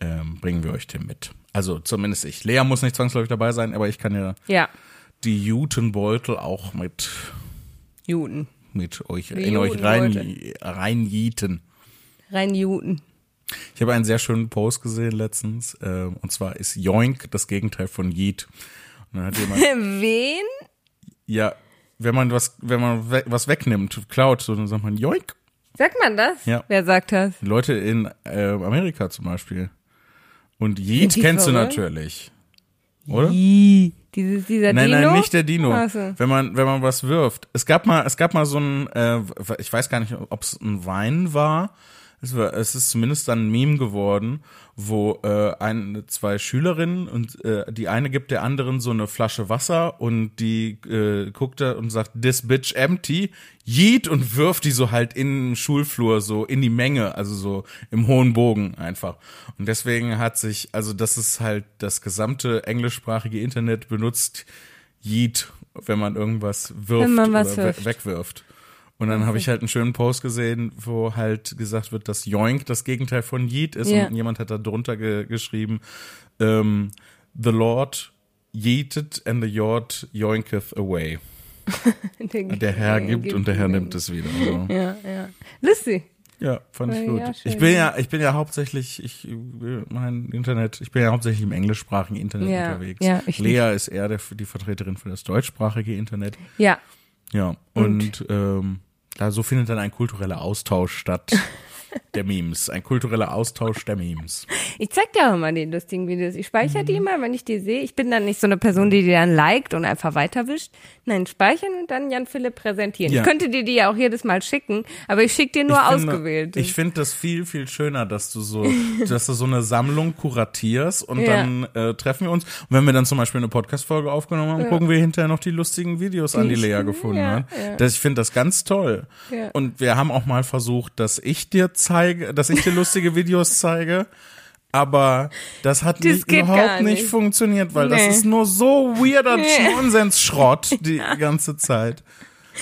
ähm, bringen wir euch den mit. Also zumindest ich. Lea muss nicht zwangsläufig dabei sein, aber ich kann ja Ja, die Jutenbeutel auch mit, Juden. mit euch, Die in euch rein, reinjieten. Rein Juden. Ich habe einen sehr schönen Post gesehen letztens, äh, und zwar ist Yoink das Gegenteil von Yeet. Und dann hat jemand, Wen? ja, wenn man was, wenn man we was wegnimmt, klaut, so, dann sagt man Yoink. Sagt man das? Ja. Wer sagt das? Leute in äh, Amerika zum Beispiel. Und Yeet kennst du verrückt? natürlich. Oder? Ih, Dieses, dieser Nein, Dino? nein, nicht der Dino. Ach so. Wenn man, wenn man was wirft. Es gab mal, es gab mal so ein, äh, ich weiß gar nicht, ob es ein Wein war. Es, ist zumindest dann ein Meme geworden, wo äh, ein, zwei Schülerinnen und äh, die eine gibt der anderen so eine Flasche Wasser und die äh, guckt da und sagt, this bitch empty, yeet und wirft die so halt in den Schulflur, so in die Menge, also so im hohen Bogen einfach. Und deswegen hat sich, also das ist halt das gesamte englischsprachige Internet benutzt Yeet, wenn man irgendwas wirft Wenn man oder we wirft. wegwirft. Und dann habe ich halt einen schönen Post gesehen, wo halt gesagt wird, dass Yoink das Gegenteil von Yeet ist. Ja. Und jemand hat da drunter ge geschrieben, ähm, The Lord yeeted and the Yord yoinketh away. Der Herr gibt und der Herr nimmt es wieder. So. Ja, ja. Lustig. Ja, fand ich gut. ja, schön. ich bin ja, ich bin ja hauptsächlich, ich, mein Internet, ich bin ja hauptsächlich im englischsprachigen Internet Ja, unterwegs. ja, ich Lea ist eher der, die Vertreterin für das deutschsprachige Internet. Ja. Ja, und, ähm, da so findet dann ein kultureller Austausch statt. der Memes. Ein kultureller Austausch der Memes. Ich zeig dir auch immer die lustigen Videos. Ich speichere die immer, wenn ich die sehe. Ich bin dann nicht so eine Person, die die dann liked und einfach weiterwischt. Nein, speichern und dann Jan Philipp präsentieren. Ja. Ich könnte dir die ja auch jedes Mal schicken, aber ich schicke dir nur Ich finde- ausgewählt. Ich finde das viel, viel schöner, dass du so, dass du so eine Sammlung kuratierst und Ja. dann äh, treffen wir uns. Und wenn wir dann zum Beispiel eine Podcast-Folge aufgenommen haben, gucken wir hinterher noch die lustigen Videos an, die Die- Lea gefunden ja, hat. ja. Das, ich finde das ganz toll. Ja. Und wir haben auch mal versucht, dass ich dir zeige, dass ich dir lustige Videos zeige. Aber das hat Das nicht, überhaupt nicht nicht. funktioniert, weil das Nee. ist nur so weirder Nee. Nonsensschrott die ganze Zeit.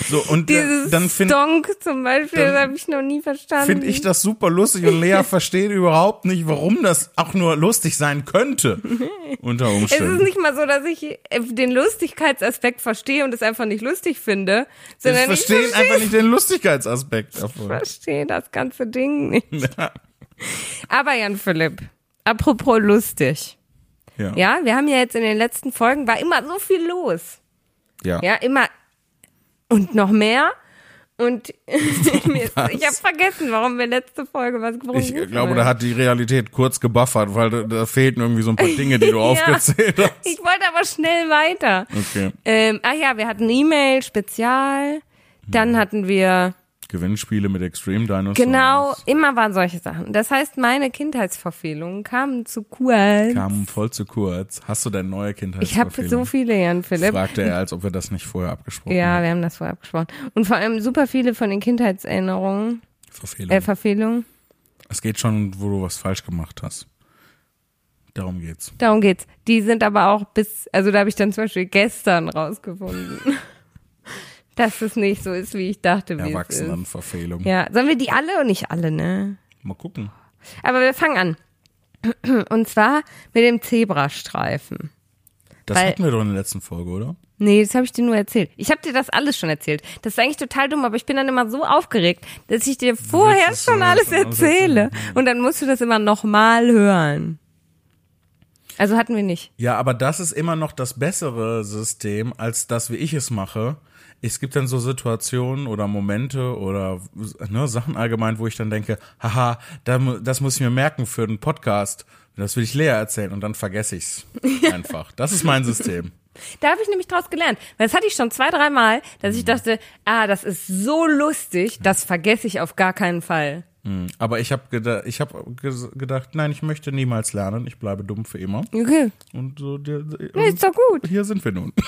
So, und äh, Dieses dann finde Stonk zum Beispiel, das habe ich noch nie verstanden. finde ich das super lustig und Lea versteht überhaupt nicht, warum das auch nur lustig sein könnte. Unter Es ist Umständen. nicht mal so, dass ich den Lustigkeitsaspekt verstehe und es einfach nicht lustig finde, Ich sondern verstehe ich einfach nicht den Lustigkeitsaspekt davon. verstehe das ganze Ding nicht. Aber Jan Philipp, apropos lustig. Ja. Ja, wir haben ja jetzt in den letzten Folgen war immer so viel los. ja. Ja, immer und noch mehr. Und ich habe vergessen, warum wir letzte Folge was worum Ich glaube, denn? da hat die Realität kurz gebuffert, weil da, da fehlten irgendwie so ein paar Dinge, die du aufgezählt hast. Ich wollte aber schnell weiter. Okay. Ähm, ach ja, wir hatten E-Mail, Spezial. Dann hatten wir Gewinnspiele mit Extreme Dinosaurs. Genau, immer waren solche Sachen. Das heißt, meine Kindheitsverfehlungen kamen zu kurz. Kamen voll zu kurz. Hast du denn neue ich habe so viele, Jan Philipp. Fragte er, als ob wir das nicht vorher abgesprochen Ja, haben. wir haben das vorher abgesprochen. Und vor allem super viele von den Kindheitserinnerungen, Verfehlung. äh, Verfehlungen. es geht schon, wo du was falsch gemacht hast. Darum geht's. Darum geht's. Die sind aber auch bis, also da habe ich dann zum Beispiel gestern rausgefunden, dass es nicht so ist, wie ich dachte. Erwachsenenverfehlung. Ja, sollen wir die alle und nicht alle, ne? Mal gucken. Aber wir fangen an. Und zwar mit dem Zebrastreifen. Das Weil- hatten wir doch in der letzten Folge, oder? Nee, das habe ich dir nur erzählt. Ich habe dir das alles schon erzählt. Das ist eigentlich total dumm, aber ich bin dann immer so aufgeregt, dass ich dir vorher schon alles erzähle. Und dann musst du das immer nochmal hören. Also hatten wir nicht. Ja, aber das ist immer noch das bessere System, als das, wie ich es mache. Es gibt dann so Situationen oder Momente oder ne, Sachen allgemein, wo ich dann denke, haha, das muss ich mir merken für den Podcast. Das will ich Lea erzählen und dann vergesse ich's einfach. Das ist mein System. Da habe ich nämlich draus gelernt. Weil das hatte ich schon zwei, dreimal, dass ich dachte, ah, das ist so lustig, das vergesse ich auf gar keinen Fall. Hm, Aber ich habe gedacht, ich habe gedacht, nein, ich möchte niemals lernen. Ich bleibe dumm für immer. Okay. Und so, der, Nee, ist doch gut. hier sind wir nun.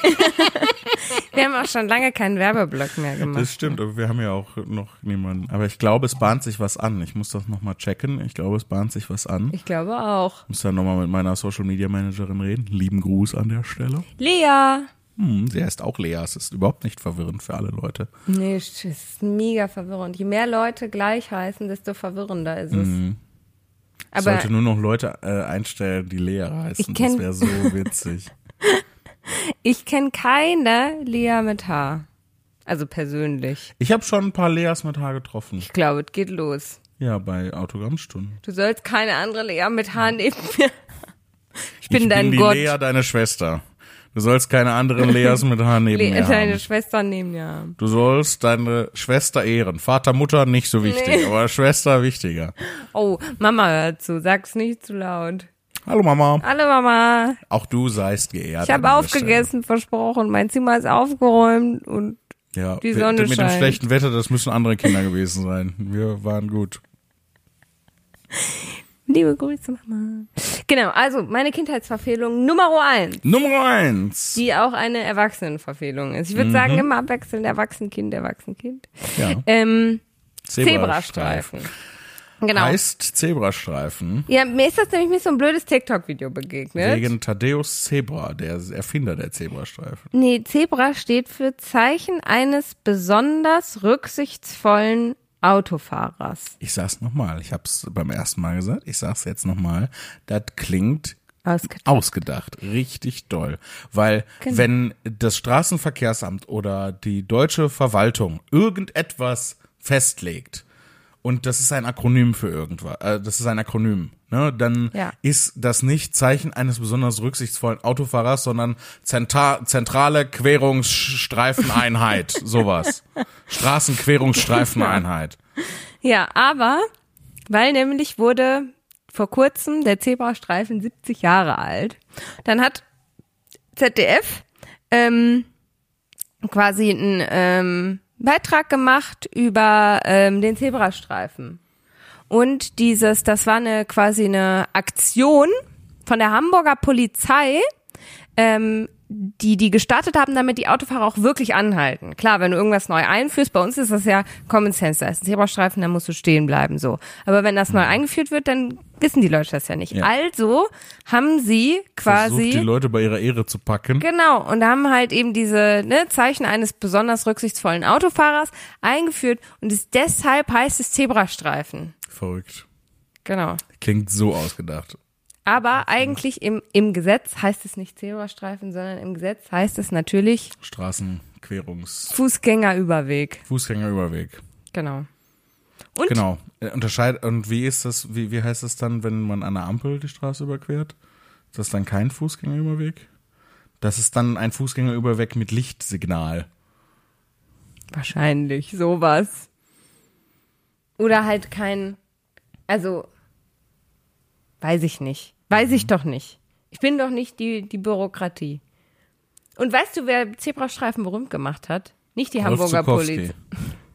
Wir haben auch schon lange keinen Werbeblock mehr gemacht. Das stimmt, aber wir haben ja auch noch niemanden. Aber ich glaube, es bahnt sich was an. Ich muss das nochmal checken. Ich glaube, es bahnt sich was an. Ich glaube auch. Ich muss dann nochmal mit meiner Social Media Managerin reden. Lieben Gruß an der Stelle. Lea. Hm, sie heißt auch Lea. Es ist überhaupt nicht verwirrend für alle Leute. Nee, es ist mega verwirrend. Je mehr Leute gleich heißen, desto verwirrender ist es. Ich Aber sollte nur noch Leute äh, einstellen, die Lea heißen. Ich Das wäre so witzig. ich kenne keine Lea mit H. Also persönlich. Ich habe schon ein paar Leas mit Haar getroffen. Ich glaube, es geht los. Ja, bei Autogrammstunden. Du sollst keine andere Lea mit H neben mir. Ich bin ich dein bin die Gott. Lea, deine Schwester. Du sollst keine anderen Leas mit Haar neben Le mir deine haben. Schwester neben mir haben. Du sollst deine Schwester ehren. Vater, Mutter nicht so wichtig, Nee. aber Schwester wichtiger. Oh, Mama hört zu. Sag's nicht zu laut. Hallo Mama. Hallo Mama. Auch du seist geehrt. Ich habe aufgegessen, versprochen. Mein Zimmer ist aufgeräumt und. Ja, die Sonne mit dem scheint. schlechten Wetter, das müssen andere Kinder gewesen sein. Wir waren gut. Liebe Grüße, Mama. Genau, also meine Kindheitsverfehlung Nummer eins. Nummer eins. die auch eine Erwachsenenverfehlung ist. Ich würde sagen, immer abwechselnd Erwachsenkind, Erwachsenkind. Ja. Ähm, Zebrastreifen. Genau. Heißt Zebrastreifen Ja, mir ist das nämlich mit so ein blödes TikTok-Video begegnet. wegen Thaddeus Zebra, der Erfinder der Zebrastreifen. Nee, Zebra steht für Zeichen eines besonders rücksichtsvollen Autofahrers. Ich sag's nochmal. Ich hab's beim ersten Mal gesagt. Ich sag's jetzt nochmal. Das klingt Ausgedacht. ausgedacht. Richtig doll. Weil Genau. wenn das Straßenverkehrsamt oder die deutsche Verwaltung irgendetwas festlegt, und das ist ein Akronym für irgendwas, äh, das ist ein Akronym, ne, dann Ja. ist das nicht Zeichen eines besonders rücksichtsvollen Autofahrers, sondern Zenta zentrale Querungsstreifeneinheit, sowas. Straßenquerungsstreifeneinheit. Ja, aber Weil nämlich wurde vor kurzem der Zebrastreifen 70 Jahre alt. Dann hat ZDF ähm, quasi einen ähm, Beitrag gemacht über ähm, den Zebrastreifen. Und dieses, das war eine quasi eine Aktion von der Hamburger Polizei, ähm, die die gestartet haben, damit die Autofahrer auch wirklich anhalten. Klar, wenn du irgendwas neu einführst, bei uns ist das ja Common Sense, da ist ein Zebrastreifen, da musst du stehen bleiben, so. Aber wenn das neu eingeführt wird, dann wissen die Leute das ja nicht. Ja. Also haben sie quasi Versucht die Leute bei ihrer Ehre zu packen. Genau, und haben halt eben diese ne, Zeichen eines besonders rücksichtsvollen Autofahrers eingeführt und es deshalb heißt es Zebrastreifen. Verrückt. Genau. Klingt so ausgedacht. Aber eigentlich im, im Gesetz heißt es nicht Zebrastreifen, sondern im Gesetz heißt es natürlich Straßenquerungs... Fußgängerüberweg. Fußgängerüberweg. Genau. Und Genau. Äh, Unterscheid und wie ist das, wie, wie heißt das dann, wenn man an der Ampel die Straße überquert? Ist das dann kein Fußgängerüberweg? Das ist dann ein Fußgängerüberweg mit Lichtsignal. wahrscheinlich sowas. Oder halt kein, also weiß ich nicht. Weiß ich doch nicht. Ich bin doch nicht die, die Bürokratie. Und weißt du, wer Zebrastreifen berühmt gemacht hat? Nicht die Rolf Hamburger Zukowski.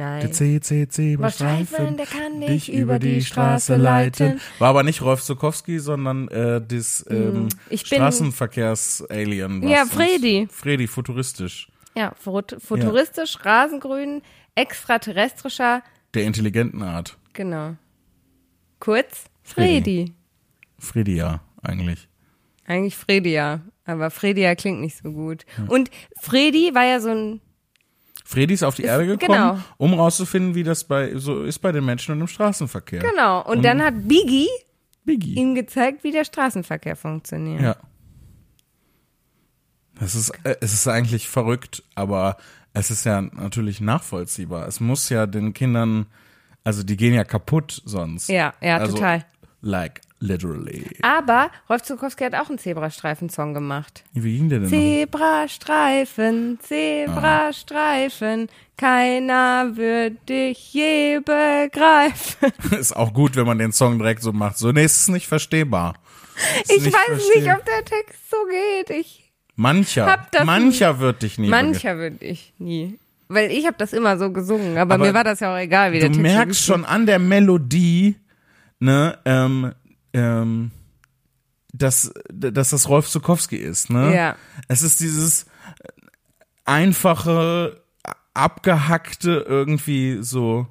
Polizei. Der Nein. CCC Streifen, der kann dich über die Straße leiten. War aber nicht Rolf Zukowski, sondern äh, das ähm, Hm, ich bin- Straßenverkehrs-Alien. Ja, Fredi. Fredi, futuristisch. Ja, fut- futuristisch, rasengrün, extraterrestrischer, Der intelligenten Art. genau. Kurz, Fredi. Fredi. Ja, eigentlich. Eigentlich Fredia, aber Fredia klingt nicht so gut. Und Fredi war ja so ein, Fredi ist auf die Erde gekommen, genau. um rauszufinden, wie das bei so ist bei den Menschen und im Straßenverkehr. genau, und dann hat Biggie Biggie. ihm gezeigt, wie der Straßenverkehr funktioniert. Ja. Das ist, äh, es ist eigentlich verrückt, aber es ist ja natürlich nachvollziehbar. Es muss ja den Kindern, also die gehen ja kaputt sonst. Ja, ja, Also, total. Like, literally. Aber Rolf Zukowski hat auch einen Zebrastreifen-Song gemacht. Wie ging der denn? Zebrastreifen, Zebrastreifen, keiner wird dich je begreifen. Ist auch gut, wenn man den Song direkt so macht. So, nee, es ist nicht verstehbar. Ist Ich weiß verstehen. nicht, ob der Text so geht. Ich, Mancher, mancher wird dich nie mancher würde ich nie. Weil ich habe das immer so gesungen, aber, Aber mir war das ja auch egal, wie Du der Text merkst schon an der Melodie, ne, ähm, ähm, dass, dass das Rolf Zukowski ist, ne? Ja. Es ist dieses einfache, abgehackte irgendwie so,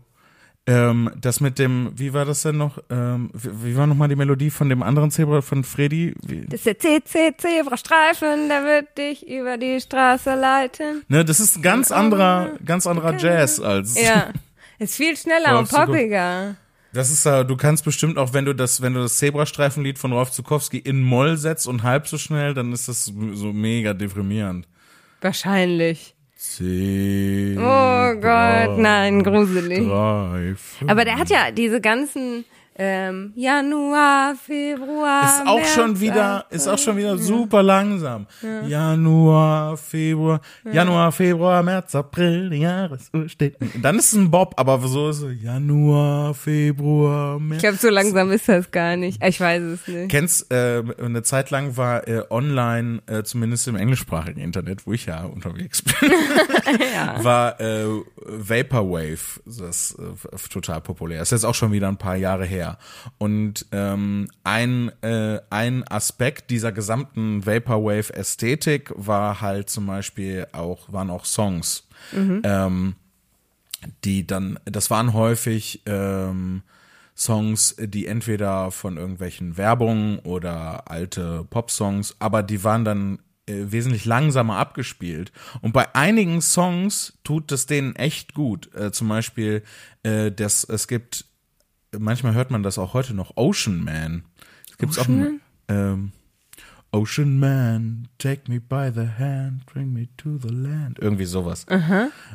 ähm, das mit dem, wie war das denn noch, ähm, wie, wie war nochmal die Melodie von dem anderen Zebra, von Freddy? Wie, Das ist der CC Zebrastreifen, der wird dich über die Straße leiten. ne, das ist ein ganz anderer, ganz anderer Jazz als, Ja. Ist viel schneller und poppiger. Das ist ja, du kannst bestimmt auch, wenn du das, wenn du das Zebrastreifenlied von Rolf Zukowski in Moll setzt und halb so schnell, dann ist das so mega deprimierend. Wahrscheinlich. Zebra Oh Gott, nein, gruselig. Streifen. Aber der hat ja diese ganzen ähm, Januar, Februar. ist auch März, schon wieder, ist auch schon wieder super langsam. Januar, Februar, Januar, Februar, März, April, die Jahresuhr steht. Dann ist es ein Bob, aber so ist es Januar, Februar, März. Ich glaube, so langsam ist das gar nicht. Ich weiß es nicht. Kennst, äh, eine Zeit lang war äh, online, äh, zumindest im englischsprachigen Internet, wo ich ja unterwegs bin, war äh, Vaporwave, das äh, total populär. Ist jetzt auch schon wieder ein paar Jahre her. Und ähm, ein, äh, ein Aspekt dieser gesamten Vaporwave-Ästhetik war halt zum Beispiel auch, waren auch Songs. Ähm, die dann, das waren häufig ähm, Songs, die entweder von irgendwelchen Werbungen oder alte Popsongs, aber die waren dann äh, wesentlich langsamer abgespielt. Und bei einigen Songs tut es denen echt gut. Äh, zum Beispiel, äh, das, es gibt, manchmal hört man das auch heute noch, Ocean Man. Es gibt's auch ein, ähm, Ocean Man, take me by the hand, bring me to the land. Irgendwie sowas.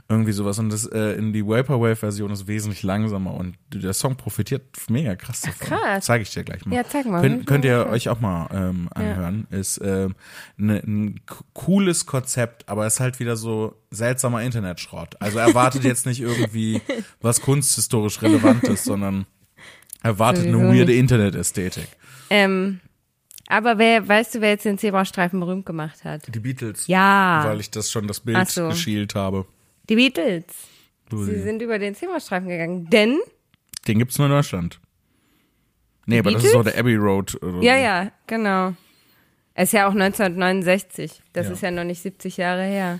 Irgendwie sowas. Und das äh, in die Vaporwave-Version ist wesentlich langsamer und der Song profitiert mega krass davon. krass. Zeige ich dir gleich mal. Ja, zeig mal. Könnt, könnt ihr euch auch mal ähm, anhören. Ist ähm, ne, ein cooles Konzept, aber ist halt wieder so seltsamer Internetschrott. Also erwartet jetzt nicht irgendwie was kunsthistorisch Relevantes, sondern erwartet eine weirde nicht. Internetästhetik. Ähm, aber wer, weißt du, wer jetzt den Zebrastreifen berühmt gemacht hat? Die Beatles. Ja. Weil ich das schon das Bild Ach so. geschielt habe. Die Beatles. Ui. Sie sind über den Zebrastreifen gegangen. Denn, Den gibt's nur in Deutschland. Nee, aber das ist Beatles? doch der Abbey Road. Oder ja, so. ja, genau. Es ist ja auch 1969. Das Ja. ist ja noch nicht 70 Jahre her.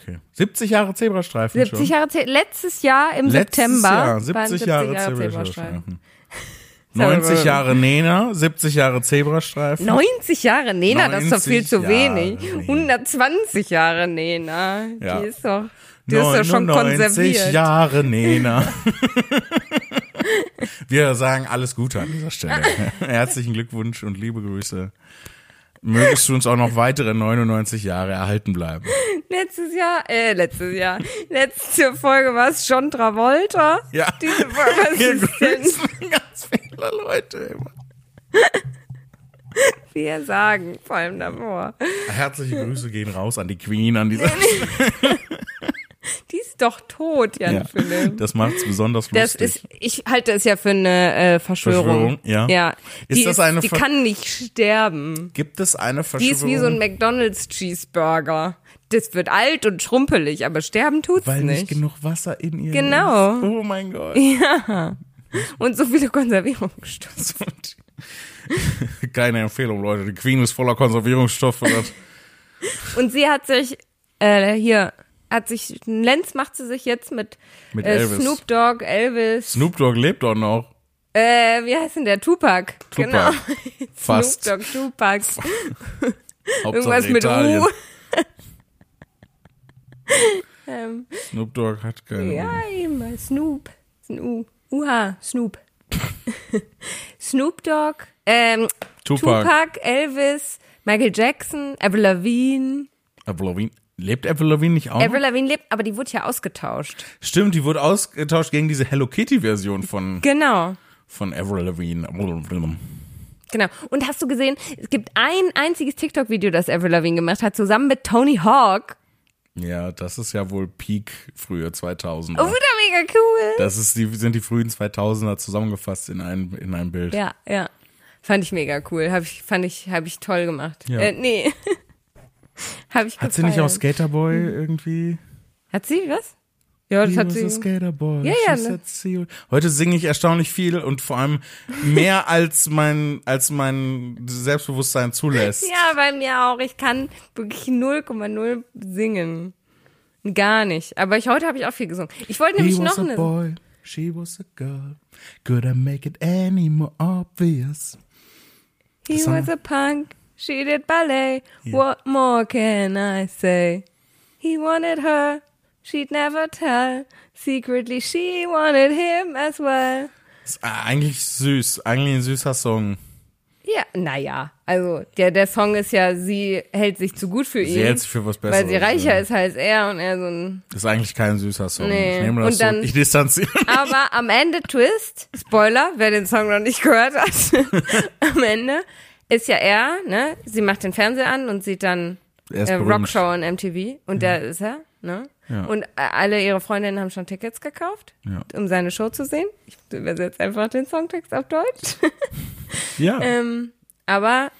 Okay. 70 Jahre Zebrastreifen 70 schon. Jahre, Ze letztes Jahr im Letztes September. Jahr, waren 70 Jahre, Zebrastreifen. Sorry, 90 aber- Jahre Nena, 70 Jahre Zebrastreifen. 90 Jahre Nena, das ist doch viel 90 zu Jahre wenig. Nena. 120 Jahre Nena. Ja. Die ist doch, die ist doch schon 99 konserviert. Jahre Nena. Wir sagen alles Gute an dieser Stelle. Herzlichen Glückwunsch und liebe Grüße. Mögest du uns auch noch weitere 99 Jahre erhalten bleiben. Letztes Jahr, äh, letztes Jahr, letzte Folge war es John Travolta. Ja. Diese Folge, was Wir ist denn? ganz viele Leute immer. Wir sagen, vor allem davor. Herzliche Grüße gehen raus an die Queen an dieser Stelle. Die ist doch tot, Jan Ja, Philipp. das macht es besonders Das lustig. ist, ich halte es ja für eine äh, Verschwörung. Verschwörung, ja. Ja. Ist die das eine die Ver- kann nicht sterben. Gibt es eine Die Verschwörung? ist wie so ein McDonald's Cheeseburger. Das wird alt und schrumpelig, aber sterben tut's weil nicht nicht. genug Wasser in ihr Genau. ist. Oh mein Gott. Und so viele Konservierungsstoffe. Keine Empfehlung, Leute. Die Queen ist voller Konservierungsstoffe. Und sie hat sich äh, hier hat sich Lenz macht sie sich jetzt mit, Mit äh. Snoop Dogg, Elvis, Snoop Dogg lebt doch noch. äh, wie heißt denn der Tupac? Genau. Tupac. Fast. Snoop Dogg, Tupac. Irgendwas mit Italien. U. ähm, Snoop Dogg hat keine. ja, immer Snoop. Snoop. Uha, Snoop. Snoop Dogg, ähm, Tupac. Tupac, Elvis, Michael Jackson, Avril Lavigne. Avril Lavigne. Lebt Avril Lavigne nicht auch? Avril Lavigne lebt, aber die wurde ja ausgetauscht. Stimmt, die wurde ausgetauscht gegen diese Hello Kitty Version von, Genau. von Avril Lavigne. Genau. Und hast du gesehen, es gibt ein einziges TikTok-Video, das Avril Lavigne gemacht hat, zusammen mit Tony Hawk. Ja, das ist ja wohl Peak frühe 2000er. Oh, wieder mega cool. Das ist die, sind die frühen 2000er zusammengefasst in ein, in ein Bild. Ja, ja. Fand ich mega cool. Hab ich, fand ich, hab ich toll gemacht. Ja. Äh, nee. hab ich Hat sie nicht auch Skaterboy irgendwie? Hat sie was? Ja, das He hat sie. Skaterboy. Ja, ja, ne? Heute singe ich erstaunlich viel und vor allem mehr als mein, als mein Selbstbewusstsein zulässt. Ja, bei mir auch. Ich kann wirklich 0,0 singen. Gar nicht. Aber ich, heute habe ich auch viel gesungen. Ich wollte nämlich noch eine. boy, she was a girl. Could I make it any more obvious? He was a punk. She did ballet. What more can I say? He wanted her. She'd never tell. Secretly she wanted him as well. Ist eigentlich süß, eigentlich ein süßer Song. Ja, naja. Also, der, der Song ist ja, sie hält sich zu gut für ihn. Sie hält sich für was Besseres. weil sie reicher ja. ist als er und er so ein. Ist eigentlich kein süßer Song. Nee. Ich nehme das Und dann- so. Ich distanziere. Aber am Ende Twist, Spoiler, wer den Song noch nicht gehört hat, am Ende ist ja er, ne? Sie macht den Fernseher an und sieht dann äh. Rockshow on MTV und der ist er, ne? Ja. Und äh, alle ihre Freundinnen haben schon Tickets gekauft, Ja. um seine Show zu sehen. Ich übersetze einfach den Songtext auf Deutsch. Ja. ähm, aber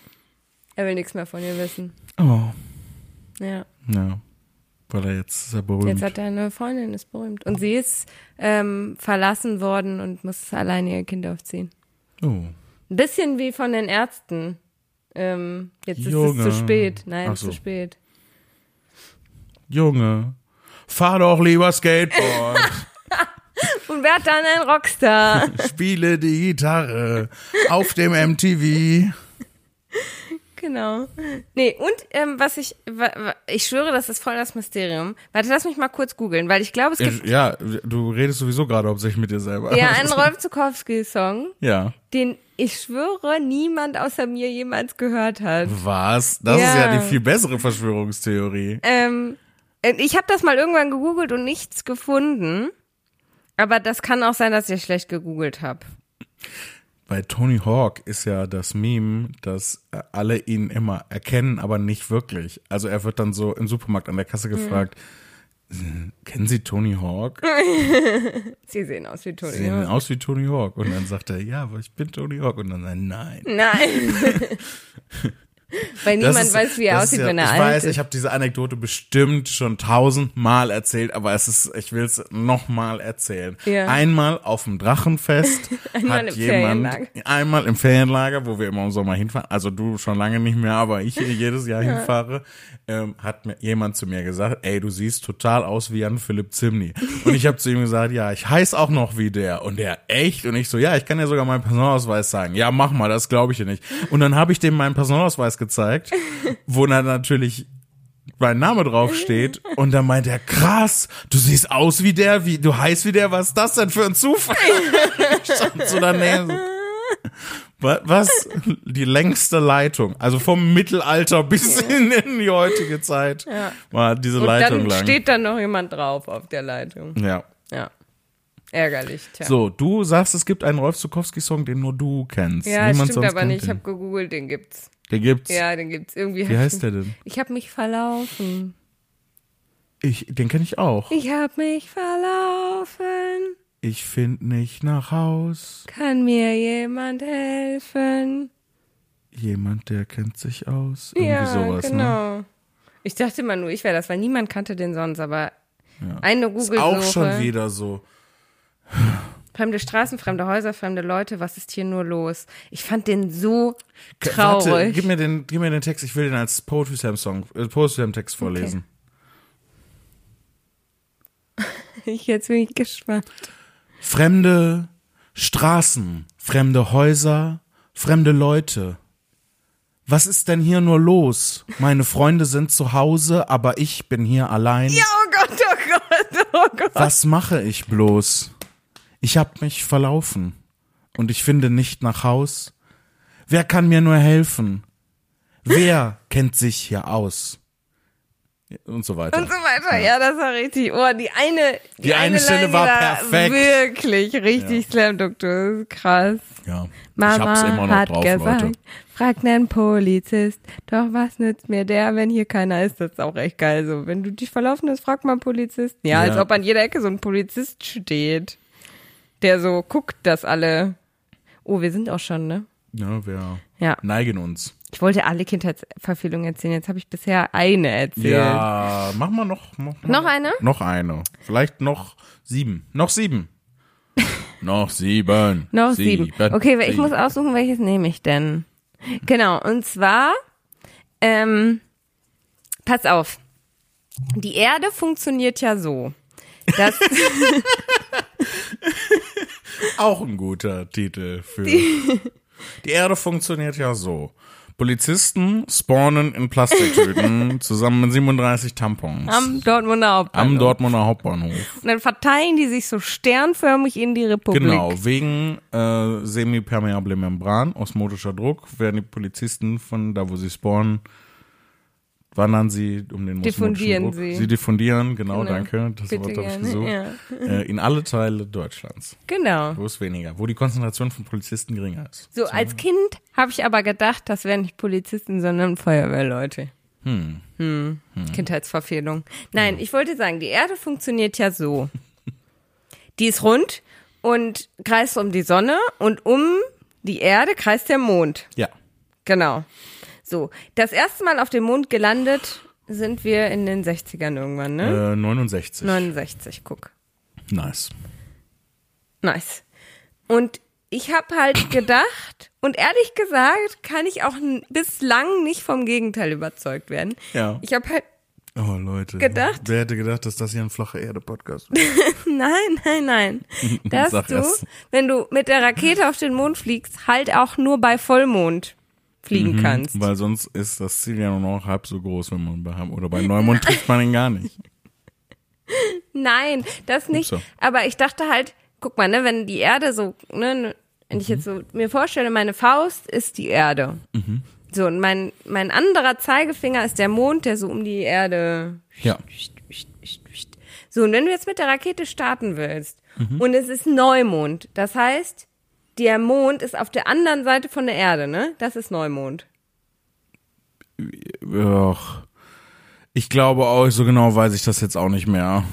er will nichts mehr von ihr wissen. oh. Ja. Ja. Weil er jetzt ist er berühmt. Jetzt hat er eine Freundin, ist berühmt. Und sie ist ähm, verlassen worden und muss alleine ihr Kind aufziehen. oh. Ein bisschen wie von den Ärzten. Ähm, jetzt ist Junge. es zu spät. Nein, so. zu spät. Junge, fahr doch lieber Skateboard. Und wer hat dann ein Rockstar? Spiele die Gitarre auf dem MTV. genau. Nee, und ähm, was ich, ich schwöre, das ist voll das Mysterium. Warte, lass mich mal kurz googeln, weil ich glaube, es gibt Ja, du redest sowieso gerade hauptsächlich mit dir selber. ja einen Rolf Zukowski-Song, Ja. den ich schwöre, niemand außer mir jemals gehört hat. Was? Das ist Ja. ja die viel bessere Verschwörungstheorie. Ähm, äh, ich habe das mal irgendwann gegoogelt und nichts gefunden. Aber das kann auch sein, dass ich schlecht gegoogelt habe. Bei Tony Hawk ist ja das Meme, dass äh, alle ihn immer erkennen, aber nicht wirklich. Also er wird dann so im Supermarkt an der Kasse gefragt, "Äh, kennen Sie Tony Hawk? Sie sehen aus wie Tony. Sie sehen Hawk. aus wie Tony Hawk. Und dann sagt er, ja, aber ich bin Tony Hawk. Und dann sagt er, nein. Nein. Weil Das niemand ist- weiß, wie er aussieht, ja, wenn er ich alt weiß, ist. ich habe diese Anekdote bestimmt schon tausendmal erzählt, aber es ist, ich will es nochmal erzählen. Ja. Einmal auf dem Drachenfest Einmal hat im jemand, Ferienlager. einmal im Ferienlager, wo wir immer im Sommer hinfahren, also du schon lange nicht mehr, aber ich jedes Jahr hinfahre, ähm, hat mir jemand zu mir gesagt, ey, du siehst total aus wie Jan Philipp Zimny. Und ich habe zu ihm gesagt, ja, ich heiß auch noch wie der. Und der, echt? Und ich so, ja, ich kann dir sogar meinen Personalausweis sagen. Ja, mach mal, das glaube ich dir nicht. Und dann habe ich dem meinen Personalausweis gezeigt, wo dann natürlich mein Name drauf steht und dann meint er, krass, du siehst aus wie der, wie, du heißt wie der, was ist das denn für ein Zufall? Stand so daneben. Was? Die längste Leitung, also vom Mittelalter bis in, in die heutige Zeit war diese Und Leitung dann lang. steht dann noch jemand drauf auf der Leitung. ja. Ja. Ärgerlich, tja. So, du sagst, es gibt einen Rolf Zukowski-Song, den nur du kennst. ja, Niemand stimmt aber nicht. Ich habe gegoogelt, den gibt's. Den gibt's. Ja, den gibt's irgendwie. Wie heißt der denn? Ich habe mich verlaufen. Ich, den kenne ich auch. Ich habe mich verlaufen. Ich find nicht nach Haus. Kann mir jemand helfen? Jemand, der kennt sich aus. Irgendwie ja, sowas, ne? genau. Ich dachte immer nur, ich wäre das, weil niemand kannte den sonst, aber Ja. eine Ist Google-Suche. auch schon wieder so. Fremde Straßen, fremde Häuser, fremde Leute, was ist hier nur los? Ich fand den so traurig. Warte, gib mir den, gib mir den Text. Ich will den als Poetry Slam Song, äh, Poetry Slam Text vorlesen. Ich jetzt bin ich gespannt. Fremde Straßen, fremde Häuser, fremde Leute. Was ist denn hier nur los? Meine Freunde sind zu Hause, aber ich bin hier allein. Oh Gott, oh Gott, oh Gott. Was mache ich bloß? Ich hab mich verlaufen und ich finde nicht nach Haus. Wer kann mir nur helfen? Wer kennt sich hier aus? Und so weiter. Und so weiter. Ja, das war richtig. Oh, die eine, die, Die eine Stelle Line war perfekt. Wirklich, richtig Slam Doktor. Krass. Ja. ich Mama hab's immer noch hat drauf, gesagt, Leute. frag nen Polizist. Doch was nützt mir der, wenn hier keiner ist? Das ist auch echt geil. So, wenn du dich verlaufen hast, frag mal einen Polizisten. Ja, Ja. als ob an jeder Ecke so ein Polizist steht, der so guckt, dass alle. Oh, wir sind auch schon, ne? Ja, wir Ja. neigen uns. Ich wollte alle Kindheitsverfehlungen erzählen. Jetzt habe ich bisher eine erzählt. Ja, mach mal noch. Mach mal Noch eine? Noch eine. Vielleicht noch sieben. Noch sieben. noch sieben. Noch sieben. Okay, ich muss sieben. aussuchen, welches nehme ich denn. Genau, und zwar, ähm, pass auf. Die Erde funktioniert ja so. Dass, Auch ein guter Titel für. Die, Erde funktioniert ja so. Polizisten spawnen in Plastiktüten zusammen mit 37 Tampons. am Dortmunder Hauptbahnhof. Am Dortmunder Hauptbahnhof. Und dann verteilen die sich so sternförmig in die Republik. Genau, wegen äh, semipermeable Membran, osmotischer Druck, werden die Polizisten von da, wo sie spawnen, wandern sie um den Diffundieren sie. Sie diffundieren, genau, Genau. danke, das Bitte Wort habe ich gesucht, ja. äh, in alle Teile Deutschlands, Genau. wo es weniger, wo die Konzentration von Polizisten geringer ist. So, als Kind habe ich aber gedacht, das wären nicht Polizisten, sondern Feuerwehrleute. Hm. Kindheitsverfehlung. Nein, ich wollte sagen, die Erde funktioniert ja so. Die ist rund und kreist um die Sonne und um die Erde kreist der Mond. Ja, Genau. So, das erste Mal auf dem Mond gelandet sind wir in den 60ern irgendwann, ne? äh, 69. 69, guck. Nice. Nice. Und ich habe halt gedacht, und ehrlich gesagt, kann ich auch bislang nicht vom Gegenteil überzeugt werden. Ja. Ich habe halt, Oh Leute, Gedacht? wer hätte gedacht, dass das hier ein flache Erde Podcast nein, nein, nein, dass du, erst. wenn du mit der Rakete auf den Mond fliegst, halt auch nur bei Vollmond fliegen kannst. Weil sonst ist das Ziel ja nur noch halb so groß, wenn man bei oder bei Neumond trifft man ihn gar nicht. Nein, das nicht. so. Aber ich dachte halt, guck mal, ne, wenn die Erde so ne, Wenn ich jetzt so mir vorstelle, meine Faust ist die Erde. So, und mein, mein anderer Zeigefinger ist der Mond, der so um die Erde. Ja. So, und wenn du jetzt mit der Rakete starten willst und es ist Neumond, das heißt, der Mond ist auf der anderen Seite von der Erde, ne? Das ist Neumond. Ach. Ich glaube auch, so genau weiß ich das jetzt auch nicht mehr.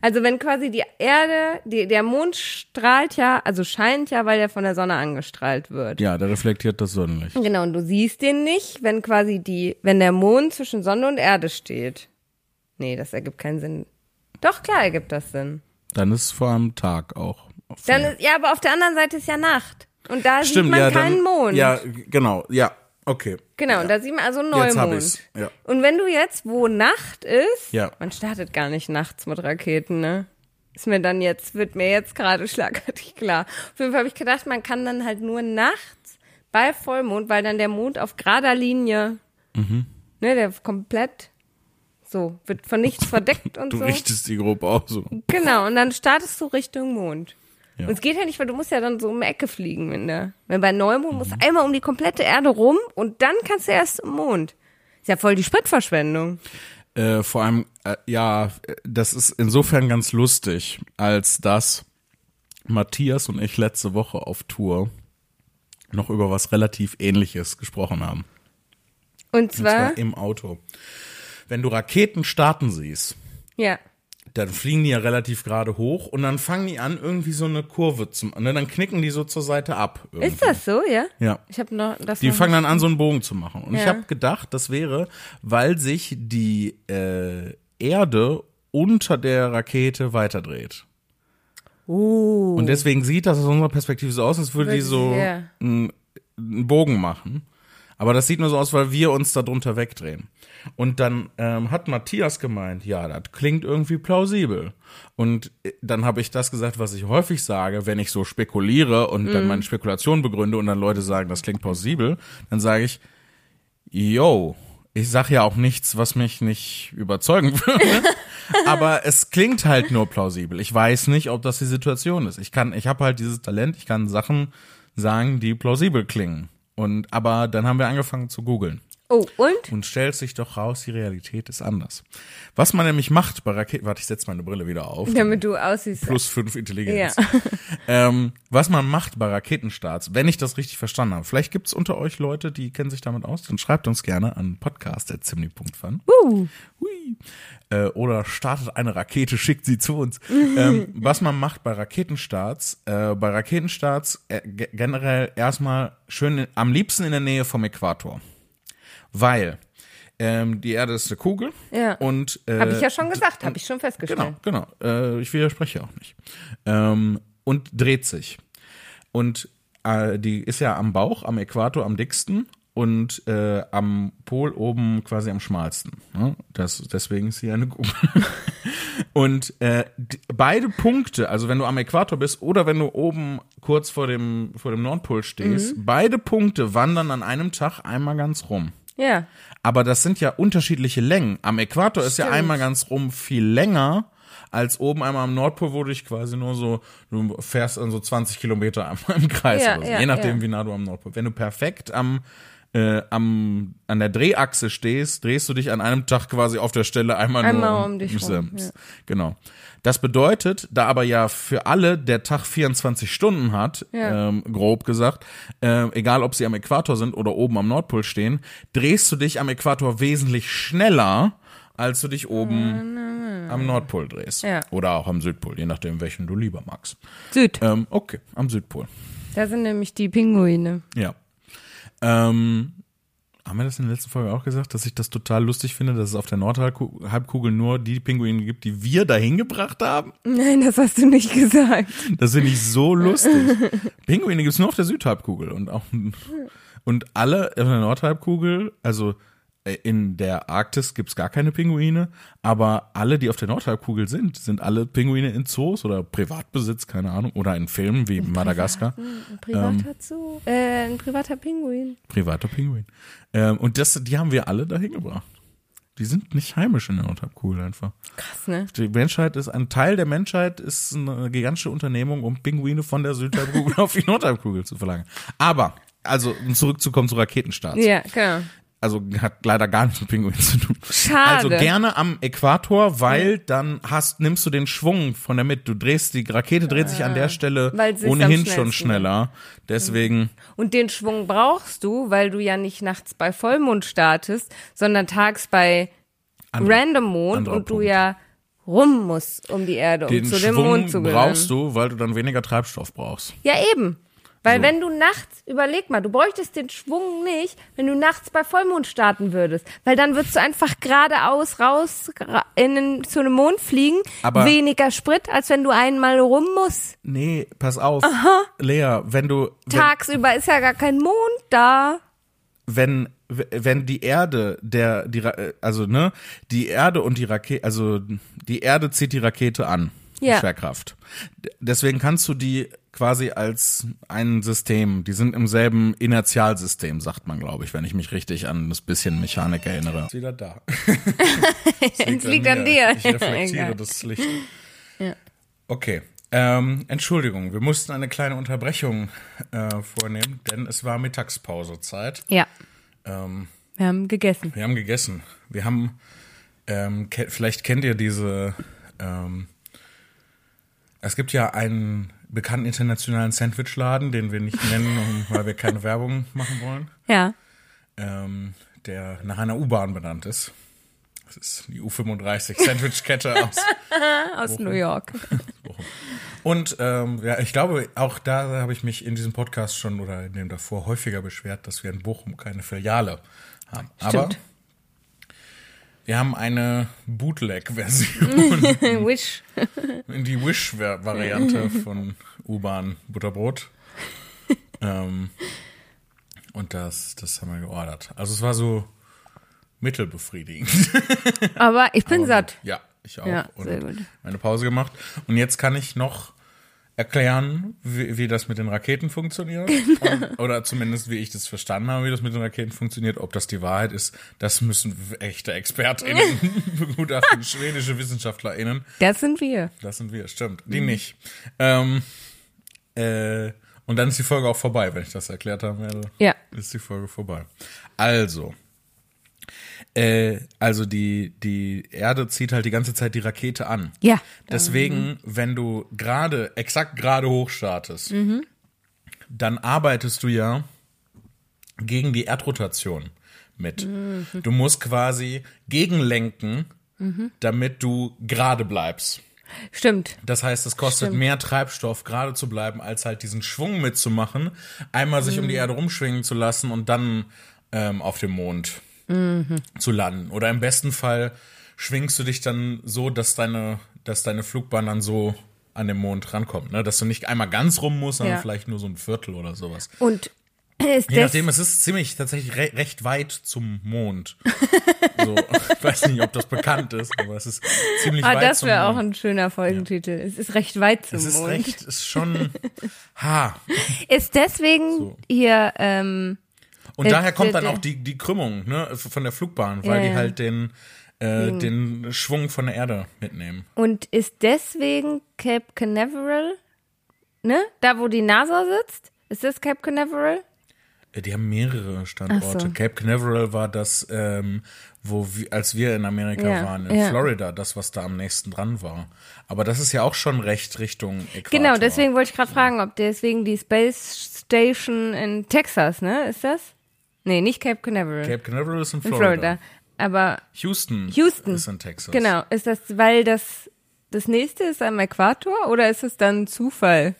Also wenn quasi die Erde, die, der Mond strahlt ja, also scheint ja, weil er von der Sonne angestrahlt wird. Ja, der reflektiert das Sonnenlicht. Genau, und du siehst den nicht, wenn quasi die, wenn der Mond zwischen Sonne und Erde steht. Nee, das ergibt keinen Sinn. Doch, klar ergibt das Sinn. Dann ist es vor allem Tag auch. Dann ist, ja, aber auf der anderen Seite ist ja Nacht. Und da Stimmt, sieht man ja, keinen dann, Mond. Ja, genau, ja, okay. Genau, und da sieht man also Jetzt hab Neumond. ich's, ja. Und wenn du jetzt, wo Nacht ist, Ja. man startet gar nicht nachts mit Raketen, ne? Ist mir dann jetzt, wird mir jetzt gerade schlagartig klar. Auf jeden Fall habe ich gedacht, man kann dann halt nur nachts bei Vollmond, weil dann der Mond auf gerader Linie, Mhm. ne, der komplett so, wird von nichts verdeckt und Du so. richtest die grob auch so. Genau, und dann startest du Richtung Mond. Ja. Und es geht ja nicht, weil du musst ja dann so um die Ecke fliegen, wenn der, wenn bei Neumond musst Mhm. du einmal um die komplette Erde rum und dann kannst du erst zum Mond. Ist ja voll die Spritverschwendung. Äh, vor allem, äh, ja, äh, das ist insofern ganz lustig, als dass Matthias und ich letzte Woche auf Tour noch über was relativ ähnliches gesprochen haben. Und Und zwar, zwar im Auto. Wenn du Raketen starten siehst, ja, dann fliegen die ja relativ gerade hoch und dann fangen die an, irgendwie so eine Kurve zu machen. Dann knicken die so zur Seite ab. Irgendwie. ist das so, ja? Ja. Ich habe noch das Die noch fangen dann an, so einen Bogen zu machen. Und ich Ja. habe gedacht, das wäre, weil sich die äh, Erde unter der Rakete weiterdreht. Uh, Und deswegen sieht das aus unserer Perspektive so aus, als würde die Würde so sie, ja. einen, einen Bogen machen. Aber das sieht nur so aus, weil wir uns da drunter wegdrehen. Und dann ähm, hat Matthias gemeint, ja, das klingt irgendwie plausibel. Und äh, dann habe ich das gesagt, was ich häufig sage, wenn ich so spekuliere und dann Mhm. meine Spekulation begründe und dann Leute sagen, das klingt plausibel, dann sage ich, yo, ich sag ja auch nichts, was mich nicht überzeugen würde. aber es klingt halt nur plausibel. Ich weiß nicht, ob das die Situation ist. Ich kann, ich habe halt dieses Talent, ich kann Sachen sagen, die plausibel klingen. Und aber dann haben wir angefangen zu googeln. Oh, und? Und stellt sich doch raus, die Realität ist anders. Was man nämlich macht bei Raketen, warte, ich setze meine Brille wieder auf. Damit du aussiehst. Plus fünf Intelligenz. Ja. Ähm, was man macht bei Raketenstarts, wenn ich das richtig verstanden habe. Vielleicht gibt es unter euch Leute, die kennen sich damit aus, dann schreibt uns gerne an podcast.zimni.fun. Uh, Hui. Äh, oder startet eine Rakete, schickt sie zu uns. ähm, was man macht bei Raketenstarts, äh, bei Raketenstarts äh, ge- generell erstmal schön in, am liebsten in der Nähe vom Äquator. Weil ähm, die Erde ist eine Kugel Ja. und äh, habe ich ja schon gesagt, habe ich schon festgestellt. Genau, genau. Äh, ich widerspreche auch nicht. Ähm, und dreht sich. Und äh, die ist ja am Bauch, am Äquator am dicksten und äh, am Pol oben quasi am schmalsten. Ne? Das, deswegen ist sie eine Kugel. und äh, die, beide Punkte, also wenn du am Äquator bist oder wenn du oben kurz vor dem, vor dem Nordpol stehst, beide Punkte wandern an einem Tag einmal ganz rum. Ja. Aber das sind ja unterschiedliche Längen. Am Äquator ist ja Stimmt. einmal ganz rum viel länger als oben einmal am Nordpol, wo du dich quasi nur so, du fährst dann so 20 Kilometer einmal im Kreis Ja, oder so. ja, Je nachdem, ja. wie nah du am Nordpol. Wenn du perfekt am, äh, am, an der Drehachse stehst, drehst du dich an einem Tag quasi auf der Stelle einmal, Einmal nur um dich rum, ja. Genau. Das bedeutet, da aber ja für alle der Tag 24 Stunden hat, Ja. ähm, grob gesagt, äh, egal ob sie am Äquator sind oder oben am Nordpol stehen, drehst du dich am Äquator wesentlich schneller, als du dich oben am Nordpol drehst. Ja. Oder auch am Südpol, je nachdem, welchen du lieber magst. Süd. Ähm, okay, am Südpol. Da sind nämlich die Pinguine. Ja. Ähm, haben wir das in der letzten Folge auch gesagt, dass ich das total lustig finde, dass es auf der Nordhalbkugel nur die Pinguine gibt, die wir dahin gebracht haben? Nein, das hast du nicht gesagt. Das finde ich so lustig. Pinguine gibt es nur auf der Südhalbkugel und auch und alle auf der Nordhalbkugel, also in der Arktis gibt es gar keine Pinguine, aber alle, die auf der Nordhalbkugel sind, sind alle Pinguine in Zoos oder Privatbesitz, keine Ahnung, oder in Filmen wie Madagaskar. Ein privater Zoo. Äh, ein privater Pinguin. Privater Pinguin. Ähm, und das, die haben wir alle dahin gebracht. Die sind nicht heimisch in der Nordhalbkugel einfach. Krass, ne? Die Menschheit ist, ein Teil der Menschheit ist eine gigantische Unternehmung, um Pinguine von der Südhalbkugel auf die Nordhalbkugel zu verlangen. Aber, also, um zurückzukommen zu Raketenstarts. Ja, genau. Also hat leider gar nichts mit Pinguinen zu tun. Schade. Also gerne am Äquator, weil dann hast, nimmst du den Schwung von der Mitte. Du drehst, die Rakete dreht sich an der Stelle sie ist ohnehin schon schneller. Deswegen, Und den Schwung brauchst du, weil du ja nicht nachts bei Vollmond startest, sondern tags bei Andere- Random Mond und du Punkt. ja rum musst um die Erde, um den zu dem Schwung Mond zu gelangen. brauchst du, weil du dann weniger Treibstoff brauchst. Ja, eben. Weil wenn du nachts, überleg mal, du bräuchtest den Schwung nicht, wenn du nachts bei Vollmond starten würdest. Weil dann würdest du einfach geradeaus raus in den, zu einem Mond fliegen. Aber- weniger Sprit, als wenn du einmal rum musst. Nee, pass auf. Lea, wenn du, wenn, Tagsüber ist ja gar kein Mond da. wenn wenn die Erde der die äh, also ne die Erde und die Rakete also die Erde zieht die Rakete an Ja. Schwerkraft deswegen kannst du die quasi als ein System die sind im selben Inertialsystem sagt man glaube ich wenn ich mich richtig an das bisschen Mechanik erinnere ist wieder da Es liegt an dir. ich reflektiere das Licht Ja. okay ähm, Entschuldigung, wir mussten eine kleine Unterbrechung äh, vornehmen, denn es war Mittagspausezeit. Ja, Ähm, wir haben gegessen. wir haben gegessen. Wir haben, ähm, ke vielleicht kennt ihr diese, ähm, es gibt ja einen bekannten internationalen Sandwichladen, den wir nicht nennen, weil wir keine Werbung machen wollen, Ja. ähm, der nach einer U-Bahn benannt ist. Das ist die U35 Sandwichkette aus Aus New York. Und ähm, ja, ich glaube, auch da habe ich mich in diesem Podcast schon oder in dem davor häufiger beschwert, dass wir in Bochum keine Filiale haben. Aber Stimmt. Wir haben eine Bootleg-Version, Wish. in die Wish-Variante von U-Bahn Butterbrot. ähm, und das, das haben wir geordert. Also es war so mittelbefriedigend. Aber ich bin satt. Ja, ich auch. Ja, und sehr gut. eine Pause gemacht. Und jetzt kann ich noch erklären, wie, wie das mit den Raketen funktioniert. Und, oder zumindest, wie ich das verstanden habe, wie das mit den Raketen funktioniert. Ob das die Wahrheit ist, das müssen echte ExpertInnen begutachten, schwedische WissenschaftlerInnen. Das sind wir. Das sind wir, stimmt. Die Mhm. nicht. Ähm, äh, und dann ist die Folge auch vorbei, wenn ich das erklärt haben werde. Ja. Ist die Folge vorbei. Also. Äh, also die, die Erde zieht halt die ganze Zeit die Rakete an. Ja. Deswegen, wenn du gerade, exakt gerade hochstartest, Mhm. dann arbeitest du ja gegen die Erdrotation mit. Mhm. Du musst quasi gegenlenken, damit du gerade bleibst. Stimmt. Das heißt, es kostet Stimmt. mehr Treibstoff, gerade zu bleiben, als halt diesen Schwung mitzumachen, einmal sich Mhm. um die Erde rumschwingen zu lassen und dann ähm, auf dem Mond Mhm. zu landen. Oder im besten Fall schwingst du dich dann so, dass deine, dass deine Flugbahn dann so an den Mond rankommt, ne? Dass du nicht einmal ganz rum musst, sondern Ja. vielleicht nur so ein Viertel oder sowas. Und ist Je das, nachdem, es ist ziemlich tatsächlich re recht weit zum Mond. so, ich weiß nicht, ob das bekannt ist, aber es ist ziemlich ah, weit das zum wäre auch Mond. ein schöner Folgentitel. Es ist recht weit zum Es ist Mond. recht, ist schon, ha. Ist deswegen So. hier, ähm, Und Äh, daher kommt dann auch die, die Krümmung, ne, von der Flugbahn, weil Ja, die halt den, äh, den Schwung von der Erde mitnehmen. und ist deswegen Cape Canaveral, ne? Da, wo die NASA sitzt? Ist das Cape Canaveral? Äh, Die haben mehrere Standorte. So. Cape Canaveral war das, ähm, wo wir, als wir in Amerika Ja, waren, in ja. Florida, das, was da am nächsten dran war. Aber das ist ja auch schon recht Richtung Äquator. Genau, deswegen wollte ich gerade fragen, ob deswegen die Space Station in Texas, ne? Ist das? Nee, nicht Cape Canaveral. Cape Canaveral ist in in Florida. Florida. Aber Houston, Houston. ist in Texas. genau, ist das, weil das das nächste ist am Äquator oder ist es dann Zufall?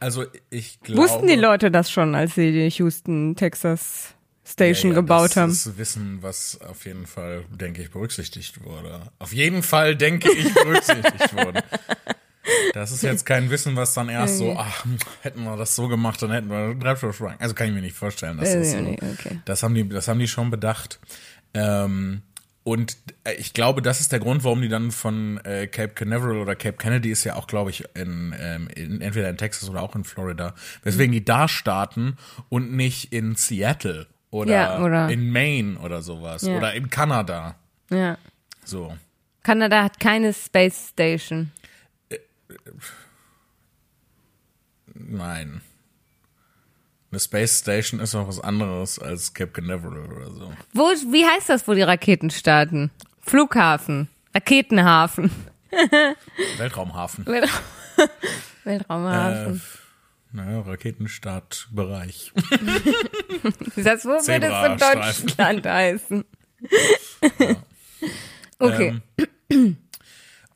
Also ich glaube. Wussten die Leute das schon, als sie die Houston, Texas Station Ja, ja, gebaut das haben? ist Wissen, was auf jeden Fall, denke ich, berücksichtigt wurde. Auf jeden Fall, denke ich, berücksichtigt wurde. Das ist jetzt kein Wissen, was dann erst so, ach, hätten wir das so gemacht, dann hätten wir Treibstoff sparen. Also kann ich mir nicht vorstellen. Das, ist ich so, okay. das, haben die, das haben die schon bedacht. Ähm, und äh, ich glaube, das ist der Grund, warum die dann von äh, Cape Canaveral oder Cape Kennedy ist ja auch, glaube ich, in, ähm, in, entweder in Texas oder auch in Florida, weswegen die da starten und nicht in Seattle oder, Ja, oder- in Maine oder sowas Ja. oder in Kanada. Ja. So. Kanada hat keine Space Station. Nein. Eine Space Station ist noch was anderes als Cape Canaveral oder so. Wo, wie heißt das, wo die Raketen starten? Flughafen. Raketenhafen. Weltraumhafen. Weltraumhafen. Äh, naja, Raketenstartbereich. das, wo würde es in. Deutschland heißen? Okay. Ähm,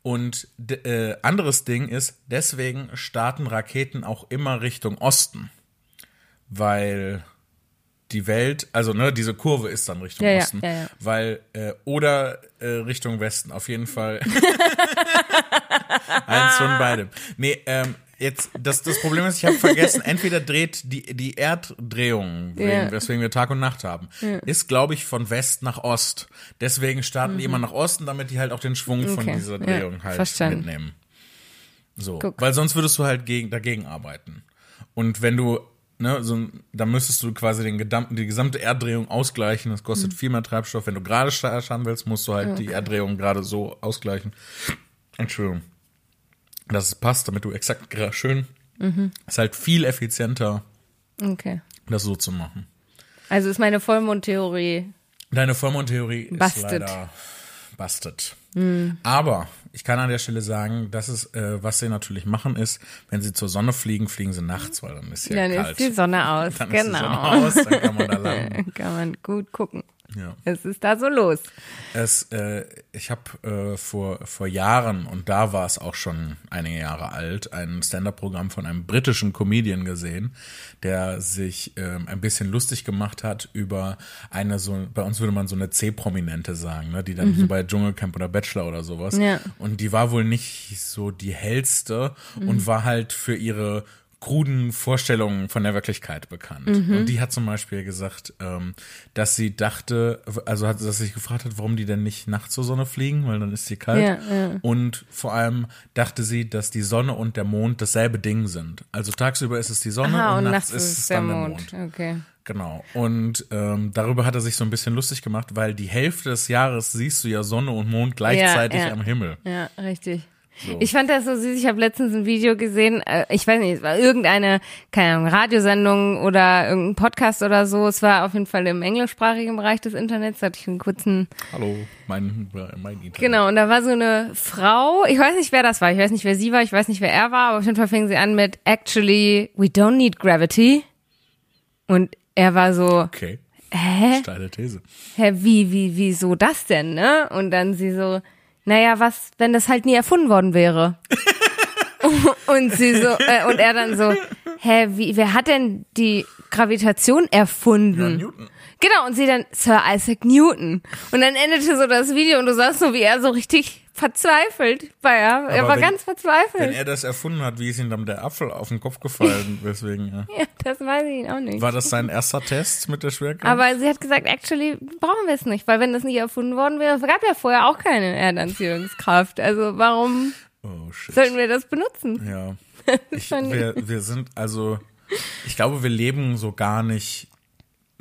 und äh, anderes Ding ist, deswegen starten Raketen auch immer Richtung Osten. Weil die Welt, also ne, diese Kurve ist dann Richtung ja, Osten. ja, ja. Weil, äh, oder äh, Richtung Westen, auf jeden Fall. Eins von beidem. Nee, ähm, jetzt, das, das Problem ist, ich habe vergessen, entweder dreht die, die Erddrehung, wegen, Ja. weswegen wir Tag und Nacht haben, ist, glaube ich, von West nach Ost. Deswegen starten die immer nach Osten, damit die halt auch den Schwung von Mhm. Okay, dieser ja, Drehung halt verstanden. mitnehmen. So, Guck. weil sonst würdest du halt gegen, dagegen arbeiten. Und wenn du, ne, so, dann müsstest du quasi den gesamten, die gesamte Erddrehung ausgleichen. Das Mhm. kostet viel mehr Treibstoff. Wenn du gerade starten willst, musst du halt die Erddrehung gerade so ausgleichen. Entschuldigung. Dass es passt, damit du exakt schön. Mhm. Ist halt viel effizienter, Okay. das so zu machen. Also ist meine Vollmondtheorie. Deine Vollmondtheorie ist leider busted. Aber ich kann an der Stelle sagen, dass es, äh, was sie natürlich machen, ist, wenn sie zur Sonne fliegen, fliegen sie nachts, weil dann ist ja Dann kalt. ist die Sonne aus. dann ist die genau. Sonne aus, dann kann man da landen. Kann man gut gucken. Ja. Es ist da so los. Es, äh, ich habe äh, vor, vor Jahren, und da war es auch schon einige Jahre alt, ein Stand-up-Programm von einem britischen Comedian gesehen, der sich ähm, ein bisschen lustig gemacht hat über eine so, bei uns würde man so eine C-Prominente sagen, ne, die dann so bei Dschungelcamp oder Bachelor oder sowas. Ja. Und die war wohl nicht so die hellste und war halt für ihre kruden Vorstellungen von der Wirklichkeit bekannt. Und die hat zum Beispiel gesagt, ähm, dass sie dachte, also hat, dass sie sich gefragt hat, warum die denn nicht nachts zur Sonne fliegen, weil dann ist sie kalt. Ja, ja. Und vor allem dachte sie, dass die Sonne und der Mond dasselbe Ding sind. Also tagsüber ist es die Sonne Aha, und, und nachts ist es dann der Mond. Okay. Genau. Und ähm, darüber hat er sich so ein bisschen lustig gemacht, weil die Hälfte des Jahres siehst du ja Sonne und Mond gleichzeitig ja. am Himmel. Ja, richtig. So. Ich fand das so süß. Ich habe letztens ein Video gesehen. Äh, ich weiß nicht, es war irgendeine, keine Ahnung, Radiosendung oder irgendein Podcast oder so. Es war auf jeden Fall im englischsprachigen Bereich des Internets. Da hatte ich einen kurzen Hallo, mein, mein Internet. Genau, und da war so eine Frau, ich weiß nicht, wer das war, ich weiß nicht, wer sie war, ich weiß nicht, wer er war, aber auf jeden Fall fing sie an mit Actually, we don't need gravity. Und er war so, Okay. hä? Steile These. Hä, wie, wie, wieso das denn, ne? Und dann sie so, naja, was, wenn das halt nie erfunden worden wäre? und sie so, äh, und er dann so, hä, wie, wer hat denn die Gravitation erfunden? Newton. Genau, und sie dann Sir Isaac Newton. Und dann endete so das Video und du sahst so, wie er so richtig verzweifelt war. Er, er Aber war wenn- ganz verzweifelt. Wenn er das erfunden hat, wie ist ihm dann der Apfel auf den Kopf gefallen? Weswegen, ja. ja, das weiß ich auch nicht. War das sein erster Test mit der Schwerkraft? Aber sie hat gesagt, actually brauchen wir es nicht, weil wenn das nicht erfunden worden wäre, es gab ja vorher auch keine Erdanziehungskraft. Also warum oh sollten wir das benutzen? Ja. Fand ich- wir, wir sind, also, ich glaube, wir leben so gar nicht.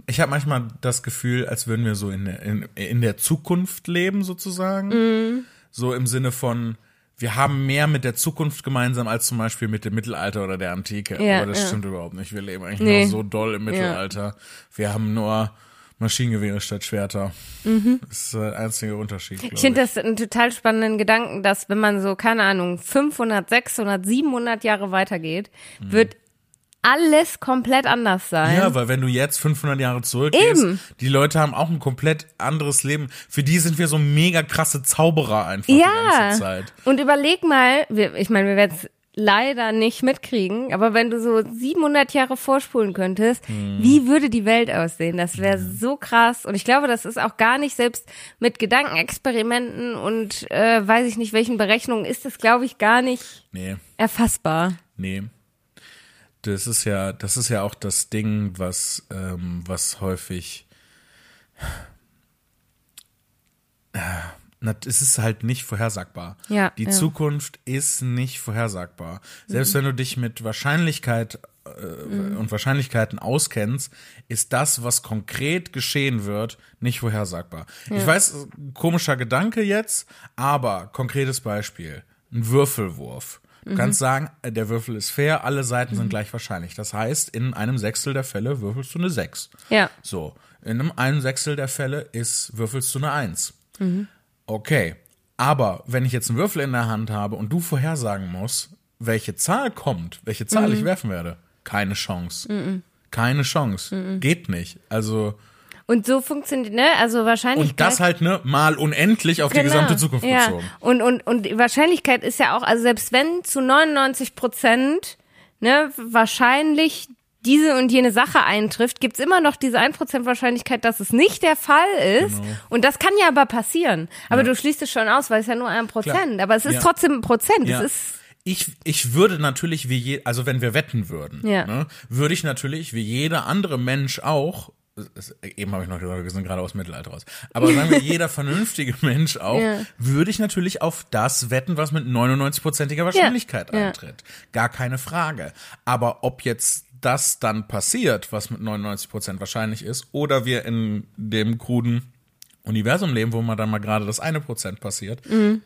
Ich habe manchmal das Gefühl, als würden wir so in, der- in, in der Zukunft leben, sozusagen. Mhm. So im Sinne von, wir haben mehr mit der Zukunft gemeinsam als zum Beispiel mit dem Mittelalter oder der Antike. Ja, Aber das ja. stimmt überhaupt nicht. Wir leben eigentlich Nee. noch so doll im Mittelalter. Wir haben nur Maschinengewehre statt Schwerter. Das ist der einzige Unterschied. Mhm. Ich finde das einen total spannenden Gedanken, dass wenn man so, keine Ahnung, 500, 600, 700 Jahre weitergeht, wird alles komplett anders sein. Ja, weil wenn du jetzt 500 Jahre zurückgehst, Eben. die Leute haben auch ein komplett anderes Leben. Für die sind wir so mega krasse Zauberer einfach die Ja. ganze Zeit. Und überleg mal, wir, ich meine, wir werden es leider nicht mitkriegen, aber wenn du so 700 Jahre vorspulen könntest, Hm. wie würde die Welt aussehen? Das wäre so krass. Und ich glaube, das ist auch gar nicht selbst mit Gedankenexperimenten und äh, weiß ich nicht welchen Berechnungen ist das, glaube ich, gar nicht Nee, erfassbar. nee. Das ist ja, das ist ja auch das Ding, was, ähm, was häufig. Na, es ist halt nicht vorhersagbar. Ja, Die ja. Zukunft ist nicht vorhersagbar. Selbst wenn du dich mit Wahrscheinlichkeit äh, äh, und Wahrscheinlichkeiten auskennst, ist das, was konkret geschehen wird, nicht vorhersagbar. Ich weiß, komischer Gedanke jetzt, aber konkretes Beispiel. Ein Würfelwurf. Du kannst sagen, äh, der Würfel ist fair, alle Seiten sind gleich wahrscheinlich. Das heißt, in einem Sechstel der Fälle würfelst du eine Sechs. Ja. So, in einem, einem Sechstel der Fälle ist, würfelst du eine Eins. Okay, aber wenn ich jetzt einen Würfel in der Hand habe und du vorhersagen musst, welche Zahl kommt, welche Zahl ich werfen werde, keine Chance. Keine Chance. Geht nicht. Also, Und so funktioniert, ne? Also wahrscheinlich. und das halt, ne, mal unendlich auf die gesamte Zukunft Genau. ja. bezogen. Und, und, und die Wahrscheinlichkeit ist ja auch, also selbst wenn zu 99 Prozent, ne, wahrscheinlich diese und jene Sache eintrifft, gibt's immer noch diese 1% Wahrscheinlichkeit, dass es nicht der Fall ist. Genau. Und das kann ja aber passieren. Aber du schließt es schon aus, weil es ja nur ein Prozent. Aber es ist Ja. trotzdem ein Prozent. Ja. Es ist, Ich, ich würde natürlich wie je, also wenn wir wetten würden, Ja. ne, würde ich natürlich wie jeder andere Mensch auch, eben habe ich noch gesagt, wir sind gerade aus dem Mittelalter raus, aber sagen wir, jeder vernünftige Mensch auch, Ja. würde ich natürlich auf das wetten, was mit 99-prozentiger Wahrscheinlichkeit Ja. eintritt. Gar keine Frage. Aber ob jetzt das dann passiert, was mit 99% wahrscheinlich ist, oder wir in dem kruden Universum leben, wo man dann mal gerade das eine Prozent passiert, Mhm.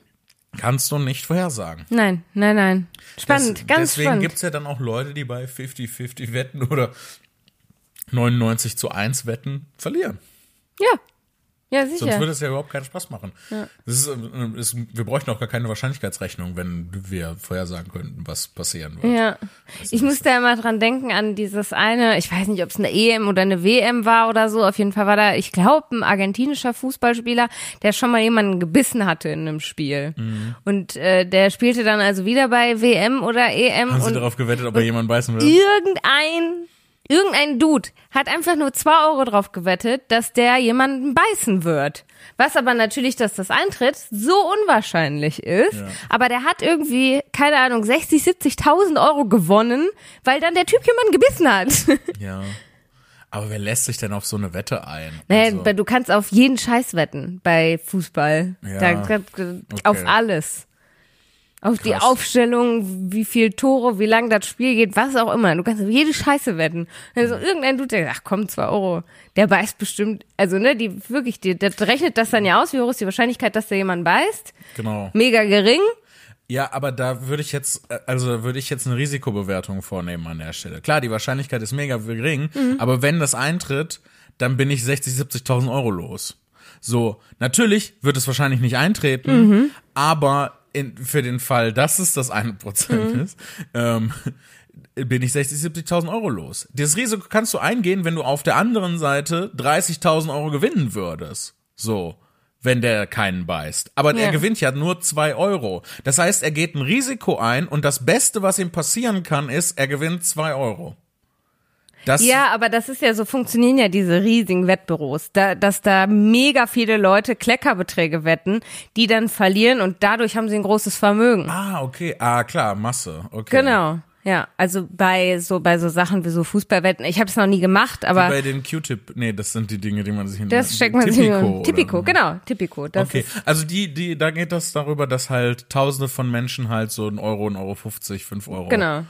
kannst du nicht vorhersagen. nein, nein, nein. Spannend, Des- ganz Deswegen spannend. gibt's ja dann auch Leute, die bei 50-50 wetten oder 99 zu 1 wetten, verlieren. ja. Ja, Sonst sicher. würde es ja überhaupt keinen Spaß machen. Das ist, äh, ist, wir bräuchten auch gar keine Wahrscheinlichkeitsrechnung, wenn wir vorhersagen könnten, was passieren wird. Ja, ich musste ja immer dran denken an dieses eine, ich weiß nicht, ob es eine EM oder eine WM war oder so, auf jeden Fall war da, ich glaube, ein argentinischer Fußballspieler, der schon mal jemanden gebissen hatte in einem Spiel. Mhm. Und äh, der spielte dann also wieder bei WM oder EM Haben Sie darauf gewettet, ob er jemanden beißen will? irgendein Irgendein Dude hat einfach nur zwei Euro drauf gewettet, dass der jemanden beißen wird. Was aber natürlich, dass das eintritt, so unwahrscheinlich ist. Ja. Aber der hat irgendwie, keine Ahnung, 60, 70.000 Euro gewonnen, weil dann der Typ jemanden gebissen hat. Ja. Aber wer lässt sich denn auf so eine Wette ein? naja, Also, du kannst auf jeden Scheiß wetten bei Fußball. Ja, Da, auf okay. alles. Auf die Krass. Aufstellung, wie viel Tore, wie lang das Spiel geht, was auch immer. Du kannst auf jede Scheiße wetten. Also irgendein Dude, der sagt, ach komm, zwei Euro. Der beißt bestimmt, also ne, die wirklich, die, der rechnet das dann ja aus, wie hoch ist die Wahrscheinlichkeit, dass der jemand beißt. genau. Mega gering. Ja, aber da würde ich jetzt, also würde ich jetzt eine Risikobewertung vornehmen an der Stelle. Klar, die Wahrscheinlichkeit ist mega gering, Mhm. aber wenn das eintritt, dann bin ich 60, 70.000 Euro los. So, natürlich wird es wahrscheinlich nicht eintreten, Mhm. aber in, für den Fall, dass es das eine Prozent Mhm. ist, ähm, bin ich 60, 70.000 Euro los. Das Risiko kannst du eingehen, wenn du auf der anderen Seite 30.000 Euro gewinnen würdest. So. Wenn der keinen beißt. Aber Ja. er gewinnt ja nur zwei Euro. Das heißt, er geht ein Risiko ein und das Beste, was ihm passieren kann, ist, er gewinnt zwei Euro. Das, Ja, aber das ist ja so, funktionieren ja diese riesigen Wettbüros, da, dass da mega viele Leute Kleckerbeträge wetten, die dann verlieren und dadurch haben sie ein großes Vermögen. Ah, okay. Ah, klar, Masse. Okay. Genau. Ja, also bei so bei so Sachen wie so Fußballwetten, ich habe es noch nie gemacht, aber Bei den Q-Tip, nee, das sind die Dinge, die man sich in das steckt man sich Tipico in Tipico, oder- genau, Tipico. Das Okay, also die, die, da geht das darüber, dass halt Tausende von Menschen halt so ein Euro, ein Euro 50, fünf Euro Genau.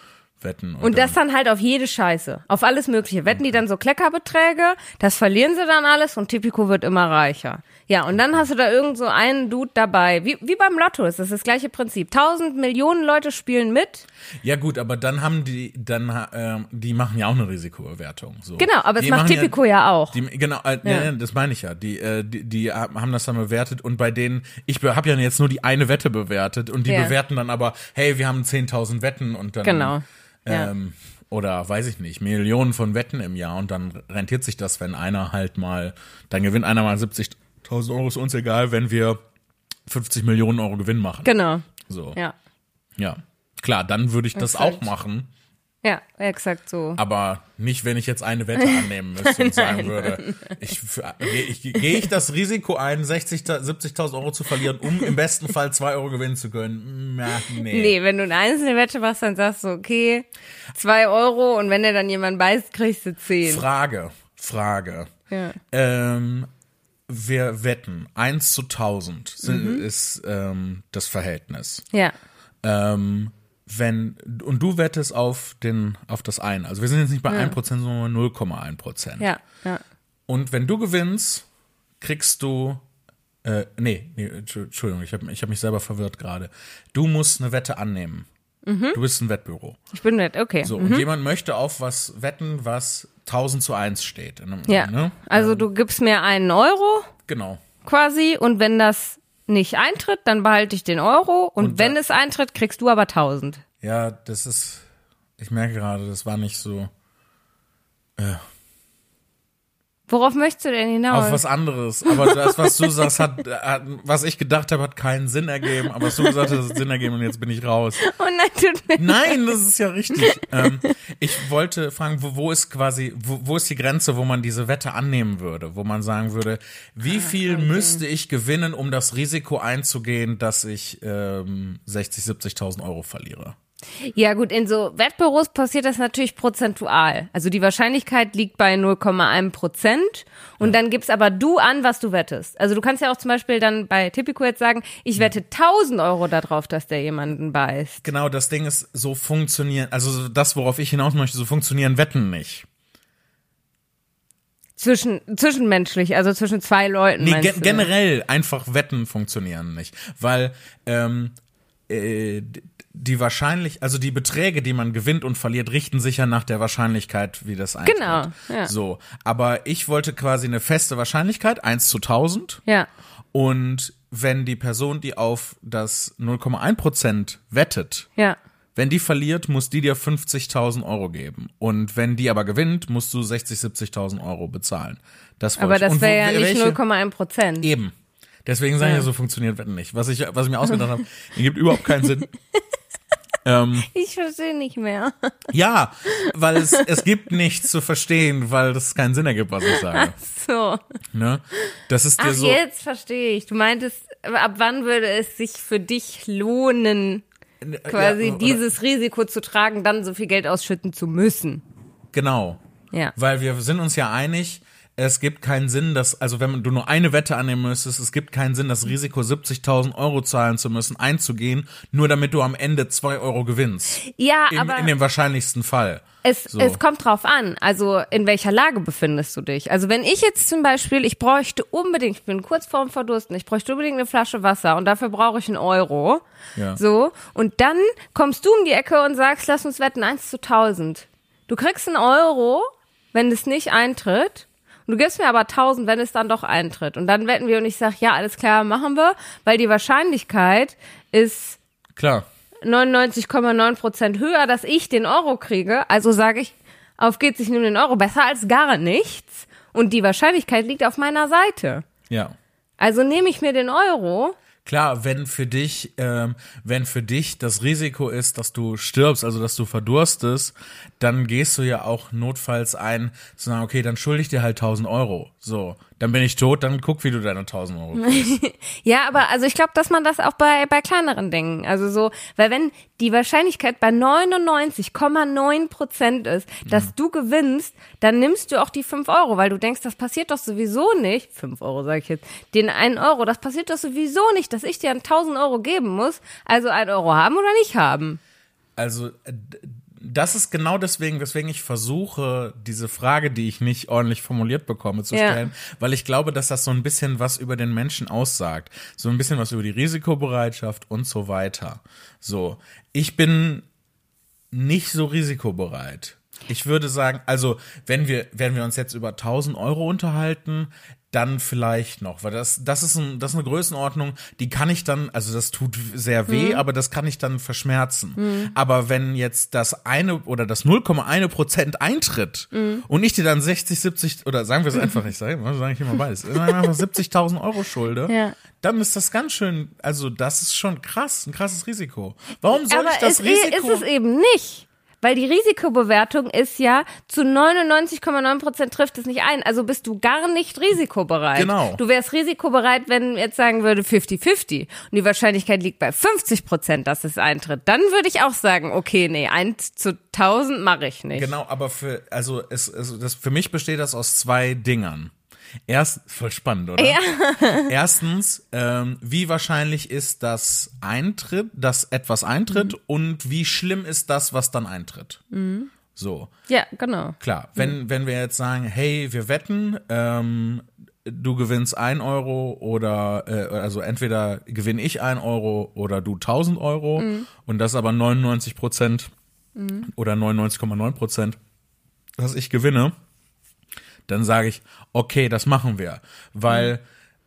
Wetten. und das dann halt auf jede Scheiße, auf alles Mögliche. Wetten die dann so Kleckerbeträge, das verlieren sie dann alles und Tipico wird immer reicher. Ja, und dann hast du da irgend so einen Dude dabei, wie, wie beim Lotto ist das das gleiche Prinzip. Tausend Millionen Leute spielen mit, Ja gut, aber dann haben die, dann, ähm, die machen ja auch eine Risikobewertung. So. genau, aber es die macht machen Tipico ja, auch. Die, genau, äh, ja. das meine ich ja. Die, äh, die, die haben das dann bewertet und bei denen, ich habe ja jetzt nur die eine Wette bewertet und die Ja. bewerten dann aber, hey, wir haben 10.000 Wetten und dann, Genau. Ja. ähm, oder weiß ich nicht, Millionen von Wetten im Jahr und dann rentiert sich das, wenn einer halt mal, dann gewinnt einer mal 70.000 Euro, ist uns egal, wenn wir 50 Millionen Euro Gewinn machen. Genau. So, Ja. ja. Klar, dann würde ich das Exakt. auch machen. Ja, exakt so. Aber nicht, wenn ich jetzt eine Wette annehmen müsste und sagen würde, ich, ich, gehe ich das Risiko ein, 60, 70.000 Euro zu verlieren, um im besten Fall 2 Euro gewinnen zu können? Na, nee. Nee, wenn du eine einzelne Wette machst, dann sagst du, okay, zwei Euro und wenn dir dann jemand beißt, kriegst du zehn. Frage, Frage. Ja. Ähm, wir wetten, 1 zu 1000 sind, Mhm. ist ähm, das Verhältnis. Ja. Ähm, wenn, und du wettest auf den, auf das ein. Also wir sind jetzt nicht bei Ja. 1%, sondern 0,1 Prozent. Ja, ja. Und wenn du gewinnst, kriegst du, äh, nee, nee, Entschu- Entschuldigung, ich habe ich hab mich selber verwirrt gerade. Du musst eine Wette annehmen. Mhm. Du bist ein Wettbüro. Ich bin nett, okay. So, und jemand möchte auf was wetten, was 1000 zu 1 steht. Einem, ja. Ne? Also du gibst mir einen Euro Genau. quasi und wenn das nicht eintritt, dann behalte ich den Euro und, Und wenn es eintritt, kriegst du aber 1000. Ja, das ist, ich merke gerade, das war nicht so, äh, Worauf möchtest du denn hinaus? auf was anderes. Aber das, was du sagst, hat, hat was ich gedacht habe, hat keinen Sinn ergeben. Aber was du gesagt hast, hat Sinn ergeben und jetzt bin ich raus. oh nein, tut mir Nein, das ist ja richtig. ähm, ich wollte fragen, wo, wo ist quasi, wo, wo ist die Grenze, wo man diese Wette annehmen würde, wo man sagen würde, wie viel müsste ich gewinnen, um das Risiko einzugehen, dass ich ähm, 60, 70.000 Euro verliere? Ja gut, in so Wettbüros passiert das natürlich prozentual. Also die Wahrscheinlichkeit liegt bei 0,1 Prozent und dann gibst aber du an, was du wettest. Also du kannst ja auch zum Beispiel dann bei Tipico jetzt sagen, ich wette 1000 Euro darauf, dass der jemanden beißt. Genau, das Ding ist, so funktionieren, also das, worauf ich hinaus möchte, so funktionieren Wetten nicht. Zwischen, zwischenmenschlich, also zwischen zwei Leuten. Nee, ge generell einfach Wetten funktionieren nicht, weil ähm, äh, die wahrscheinlich, also die Beträge, die man gewinnt und verliert, richten sich ja nach der Wahrscheinlichkeit, wie das eintritt. Genau, ja. So, aber ich wollte quasi eine feste Wahrscheinlichkeit, 1 zu 1000. Ja. Und wenn die Person, die auf das 0,1 Prozent wettet, Ja. wenn die verliert, muss die dir 50.000 Euro geben. Und wenn die aber gewinnt, musst du 60, 70.000 Euro bezahlen. Das Aber ich. das wäre ja nicht welche- 0,1 Prozent. Eben. Deswegen sage ich Ja. ja, so funktioniert Wetten nicht. Was ich, was ich mir ausgedacht habe, ergibt überhaupt keinen Sinn. ähm, Ich verstehe nicht mehr. ja, weil es, es gibt nichts zu verstehen, weil das keinen Sinn ergibt, was ich sage. So. Ne? Das ist dir Ach, so. jetzt verstehe ich. Du meintest, ab wann würde es sich für dich lohnen, quasi ja, dieses Risiko zu tragen, dann so viel Geld ausschütten zu müssen? Genau. Ja. Weil wir sind uns ja einig, es gibt keinen Sinn, dass, also wenn du nur eine Wette annehmen müsstest, es gibt keinen Sinn, das Risiko 70.000 Euro zahlen zu müssen, einzugehen, nur damit du am Ende zwei Euro gewinnst. Ja, In, aber in dem wahrscheinlichsten Fall. es, so. es kommt drauf an. Also in welcher Lage befindest du dich? Also wenn ich jetzt zum Beispiel, ich bräuchte unbedingt, ich bin kurz vorm Verdursten, ich bräuchte unbedingt eine Flasche Wasser und dafür brauche ich einen Euro. Ja. So. Und dann kommst du um die Ecke und sagst, lass uns wetten, 1 zu 1000. Du kriegst einen Euro, wenn es nicht eintritt. Und du gibst mir aber 1000, wenn es dann doch eintritt. Und dann wetten wir und ich sag, ja, alles klar, machen wir, weil die Wahrscheinlichkeit ist Klar. 99,9 Prozent höher, dass ich den Euro kriege. Also sage ich, auf geht's, ich nehme den Euro. Besser als gar nichts. Und die Wahrscheinlichkeit liegt auf meiner Seite. Ja. Also nehme ich mir den Euro. Klar, wenn für dich, ähm, wenn für dich das Risiko ist, dass du stirbst, also dass du verdurstest, dann gehst du ja auch notfalls ein, zu sagen, okay, dann schulde ich dir halt 1000 Euro. So, dann bin ich tot, dann guck, wie du deine 1000 Euro kriegst. Ja, aber also ich glaube, dass man das auch bei, bei kleineren Dingen, also so, weil wenn die Wahrscheinlichkeit bei 99,9 Prozent ist, dass du gewinnst, dann nimmst du auch die 5 Euro, weil du denkst, das passiert doch sowieso nicht, 5 Euro sage ich jetzt, den 1 Euro, das passiert doch sowieso nicht, dass ich dir 1000 Euro geben muss, also 1 Euro haben oder nicht haben. Also, das ist genau deswegen, weswegen ich versuche, diese Frage, die ich nicht ordentlich formuliert bekomme, zu Ja. stellen, weil ich glaube, dass das so ein bisschen was über den Menschen aussagt. So ein bisschen was über die Risikobereitschaft und so weiter. So. Ich bin nicht so risikobereit. Ich würde sagen, also, wenn wir, wenn wir uns jetzt über 1000 Euro unterhalten, dann vielleicht noch, weil das, das ist, ein, das ist eine Größenordnung, die kann ich dann, also das tut sehr weh, aber das kann ich dann verschmerzen. Aber wenn jetzt das eine oder das 0,1 Prozent eintritt und ich dir dann 60, 70 oder sagen wir es einfach nicht, sagen wir ich immer beides, einfach 70.000 Euro schulde, Ja. dann ist das ganz schön, also das ist schon krass, ein krasses Risiko. Warum soll Aber ich das Risiko? ist es eben nicht. Weil die Risikobewertung ist ja zu 99,9 Prozent trifft es nicht ein. Also bist du gar nicht risikobereit. Genau. Du wärst risikobereit, wenn jetzt sagen würde 50-50 und die Wahrscheinlichkeit liegt bei 50 Prozent, dass es eintritt. Dann würde ich auch sagen, okay, nee, 1 zu 1000 mache ich nicht. Genau, aber für, also es, es das, für mich besteht das aus zwei Dingern. Erst, voll spannend, oder? Ja. Erstens, ähm, wie wahrscheinlich ist das Eintritt, dass etwas eintritt Mhm. und wie schlimm ist das, was dann eintritt? So. Ja, genau. Klar, wenn, wenn wir jetzt sagen, hey, wir wetten, ähm, du gewinnst ein Euro oder, äh, also entweder gewinne ich ein Euro oder du 1000 Euro und das aber 99 Prozent oder 99,9 Prozent, dass ich gewinne, dann sage ich, okay, das machen wir, weil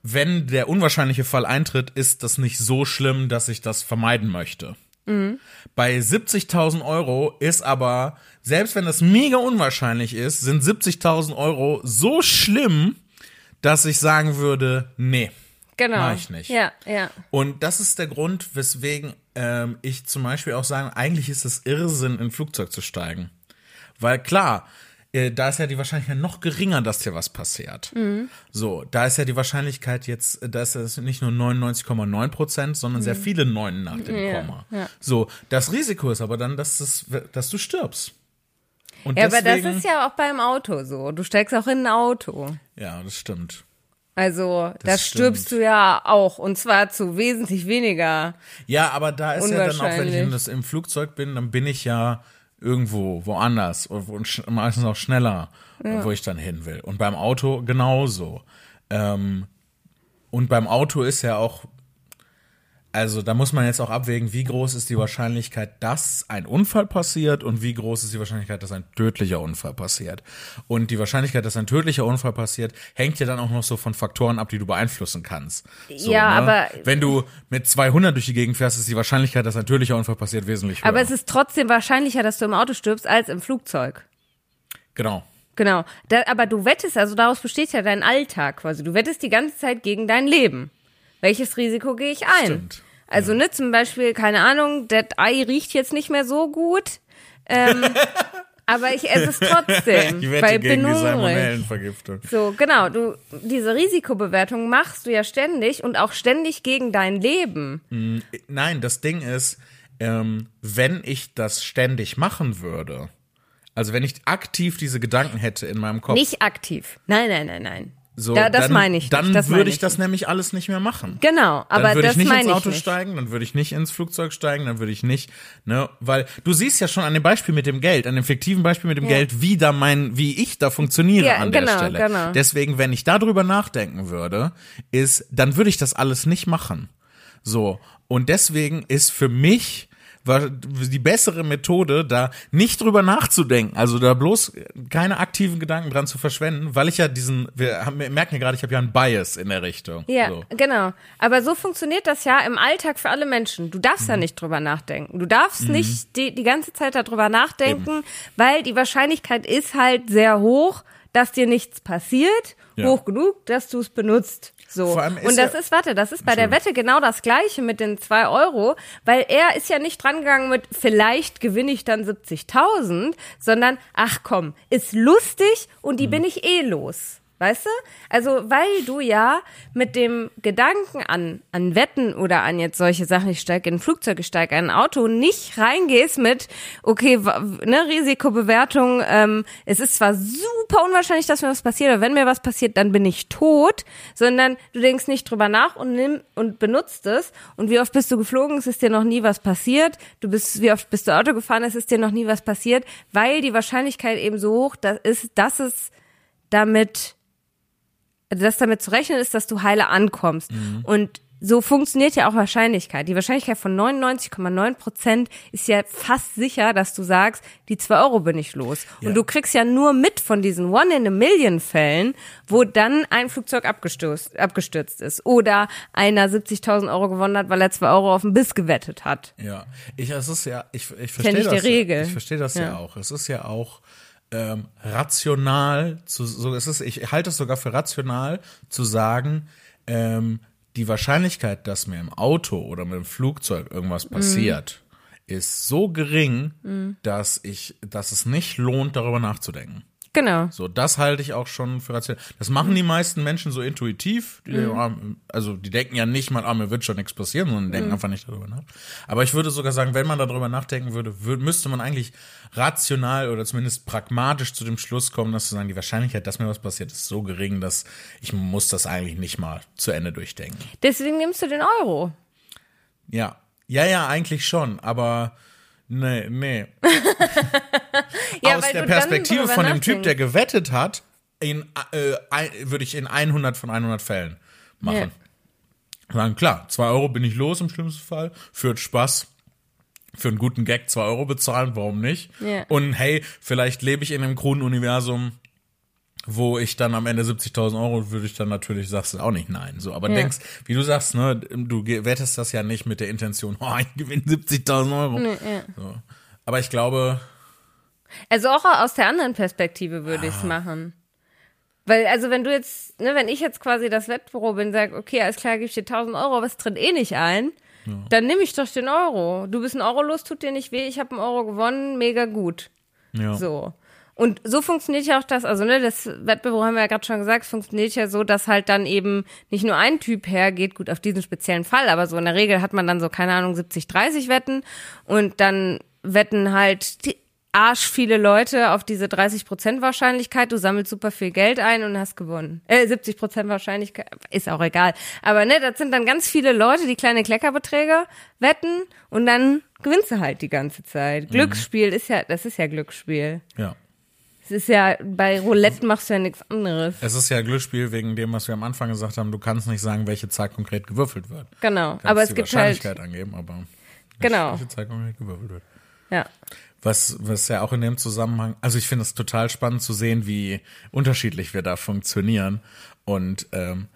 wenn der unwahrscheinliche Fall eintritt, ist das nicht so schlimm, dass ich das vermeiden möchte. Bei 70.000 Euro ist aber, selbst wenn das mega unwahrscheinlich ist, sind 70.000 Euro so schlimm, dass ich sagen würde, nee. Genau. Mach ich nicht. Ja, ja. Und das ist der Grund, weswegen ähm, ich zum Beispiel auch sage, eigentlich ist es Irrsinn, in ein Flugzeug zu steigen. Weil klar, da ist ja die Wahrscheinlichkeit noch geringer, dass dir was passiert. Mhm. So, da ist ja die Wahrscheinlichkeit jetzt, äh, da ist es nicht nur 99,9 Prozent, sondern sehr viele Neunen nach dem Mhm. Ja, Komma. ja. So, das Risiko ist aber dann, dass, das, dass du stirbst. Und Ja, aber das deswegen- ist ja auch beim Auto so. Du steigst auch in ein Auto. Ja, das stimmt. Also, da stirbst stimmt. du ja auch. Und zwar zu wesentlich weniger. Ja, aber da ist ja dann auch, wenn ich das, im Flugzeug bin, dann bin ich ja irgendwo, woanders und, meistens auch schneller, wo ich dann hin will. Und beim Auto genauso. Ähm, und beim Auto ist ja auch, also da muss man jetzt auch abwägen, wie groß ist die Wahrscheinlichkeit, dass ein Unfall passiert und wie groß ist die Wahrscheinlichkeit, dass ein tödlicher Unfall passiert. Und die Wahrscheinlichkeit, dass ein tödlicher Unfall passiert, hängt ja dann auch noch so von Faktoren ab, die du beeinflussen kannst. So, Ja, aber- Wenn du mit 200 durch die Gegend fährst, ist die Wahrscheinlichkeit, dass ein tödlicher Unfall passiert, wesentlich höher. Aber es ist trotzdem wahrscheinlicher, dass du im Auto stirbst, als im Flugzeug. genau. Genau. Da, aber du wettest, also daraus besteht ja dein Alltag quasi. Du wettest die ganze Zeit gegen dein Leben. Welches Risiko gehe ich ein? Stimmt. Also, ne, zum Beispiel, keine Ahnung, das Ei riecht jetzt nicht mehr so gut. Ähm, aber ich esse es trotzdem. Ich wette weil gegen die bin hungrig. Salmonellenvergiftung. So, genau, du, diese Risikobewertung machst du ja ständig und auch ständig gegen dein Leben. Nein, das Ding ist, ähm, wenn ich das ständig machen würde, also wenn ich aktiv diese Gedanken hätte in meinem Kopf, Nicht aktiv. Nein, nein, nein, nein. So, da, das dann, meine ich dann nicht. Würde ich das nämlich alles nicht mehr machen. Genau, aber dann würde das ich nicht ins Auto nicht. steigen, dann würde ich nicht ins Flugzeug steigen, dann würde ich nicht, ne, weil du siehst ja schon an dem Beispiel mit dem Geld, an dem fiktiven Beispiel mit dem Ja. Geld, wie da mein, wie ich da funktioniere Ja, an der genau, Stelle. genau. Deswegen, wenn ich darüber nachdenken würde, ist, dann würde ich das alles nicht machen. So. Und deswegen ist für mich war die bessere Methode, da nicht drüber nachzudenken, also da bloß keine aktiven Gedanken dran zu verschwenden, weil ich ja diesen, wir, haben, wir merken ja gerade, ich habe ja einen Bias in der Richtung. Ja, So. genau. Aber so funktioniert das ja im Alltag für alle Menschen. Du darfst Mhm. ja nicht drüber nachdenken. Du darfst nicht die, die ganze Zeit darüber nachdenken, weil die Wahrscheinlichkeit ist halt sehr hoch, dass dir nichts passiert. Ja. Hoch genug, dass du es benutzt. So. Vor allem ist Und das ist, warte, das ist bei der Wette genau das Gleiche mit den zwei Euro, weil er ist ja nicht drangegangen mit, vielleicht gewinne ich dann 70.000, sondern, ach komm, ist lustig und Mhm. die bin ich eh los. Weißt du? Also, weil du ja mit dem Gedanken an, an Wetten oder an jetzt solche Sachen, ich steige in ein Flugzeug, ich steige in ein Auto, nicht reingehst mit, okay, ne, Risikobewertung, ähm, es ist zwar super unwahrscheinlich, dass mir was passiert, aber wenn mir was passiert, dann bin ich tot, sondern du denkst nicht drüber nach und nimm und benutzt es. Und wie oft bist du geflogen, es ist dir noch nie was passiert. Du bist, wie oft bist du Auto gefahren, es ist dir noch nie was passiert, weil die Wahrscheinlichkeit eben so hoch dass ist, dass es damit dass damit zu rechnen ist, dass du heile ankommst. Mhm. Und so funktioniert ja auch Wahrscheinlichkeit. Die Wahrscheinlichkeit von 99,9 Prozent ist ja fast sicher, dass du sagst, die 2 Euro bin ich los. Ja. Und du kriegst ja nur mit von diesen One-in-a-Million-Fällen, wo dann ein Flugzeug abgestürzt, abgestürzt ist. Oder einer 70.000 Euro gewonnen hat, weil er 2 Euro auf den Biss gewettet hat. Ja, ich, es ist ja, ich, ich verstehe das. Regel. Ja, ich verstehe das ja. Ja. auch. Es ist ja auch ähm, rational zu, so es ist, ich halte es sogar für rational zu sagen, ähm, die Wahrscheinlichkeit, dass mir im Auto oder mit dem Flugzeug irgendwas Mhm. passiert, ist so gering, dass ich, dass es nicht lohnt, darüber nachzudenken. Genau. So, das halte ich auch schon für rational. Das machen die meisten Menschen so intuitiv. Die, Mhm. ah, Also die denken ja nicht mal, ah, mir wird schon nichts passieren, sondern Mhm. denken einfach nicht darüber nach. Aber ich würde sogar sagen, wenn man darüber nachdenken würde, wür- müsste man eigentlich rational oder zumindest pragmatisch zu dem Schluss kommen, dass zu sagen, die Wahrscheinlichkeit, dass mir was passiert, ist so gering, dass ich muss das eigentlich nicht mal zu Ende durchdenken. Deswegen nimmst du den Euro. Ja. Ja, ja, eigentlich schon, aber nee, nee. Ja, Aus der Perspektive von dem Typ, der gewettet hat, in, äh, ein, würde ich in 100 von 100 Fällen machen. Sagen, klar, 2 Euro bin ich los im schlimmsten Fall, führt Spaß. Für einen guten Gag 2 Euro bezahlen, warum nicht? Ja. Und hey, vielleicht lebe ich in einem kruden Universum, wo ich dann am Ende 70.000 Euro würde ich dann natürlich, sagst du auch nicht nein. So, aber Ja. denkst, wie du sagst, ne, du wettest das ja nicht mit der Intention, oh, ich gewinne 70.000 Euro. Nee, ja. So. Aber ich glaube, Also auch aus der anderen Perspektive würde Ah. ich's machen. Weil, also wenn du jetzt, ne, wenn ich jetzt quasi das Wettbüro bin, sag, okay, alles klar, gebe ich dir 1000 Euro, es tritt eh nicht ein, dann nehme ich doch den Euro. Du bist ein Euro los, tut dir nicht weh, ich habe einen Euro gewonnen, mega gut. ja. So. Und so funktioniert ja auch das, also ne, das Wettbüro haben wir ja gerade schon gesagt, funktioniert ja so, dass halt dann eben nicht nur ein Typ hergeht, gut auf diesen speziellen Fall, aber so in der Regel hat man dann so, keine Ahnung, 70, 30 Wetten und dann wetten halt arsch viele Leute auf diese 30% Wahrscheinlichkeit, du sammelst super viel Geld ein und hast gewonnen. Äh, 70% Wahrscheinlichkeit, ist auch egal. Aber ne, das sind dann ganz viele Leute, die kleine Kleckerbeträge wetten und dann gewinnst du halt die ganze Zeit. Glücksspiel ist ja, das ist ja Glücksspiel. ja. Es ist ja, bei Roulette machst du ja nichts anderes. Es ist ja Glücksspiel wegen dem, was wir am Anfang gesagt haben. Du kannst nicht sagen, welche Zahl konkret gewürfelt wird. Genau. Kannst Aber es gibt halt, Wahrscheinlichkeit angeben, aber Genau. welche Zahl konkret gewürfelt wird. ja. Was, was ja auch in dem Zusammenhang, also ich finde es total spannend zu sehen, wie unterschiedlich wir da funktionieren. Und ähm,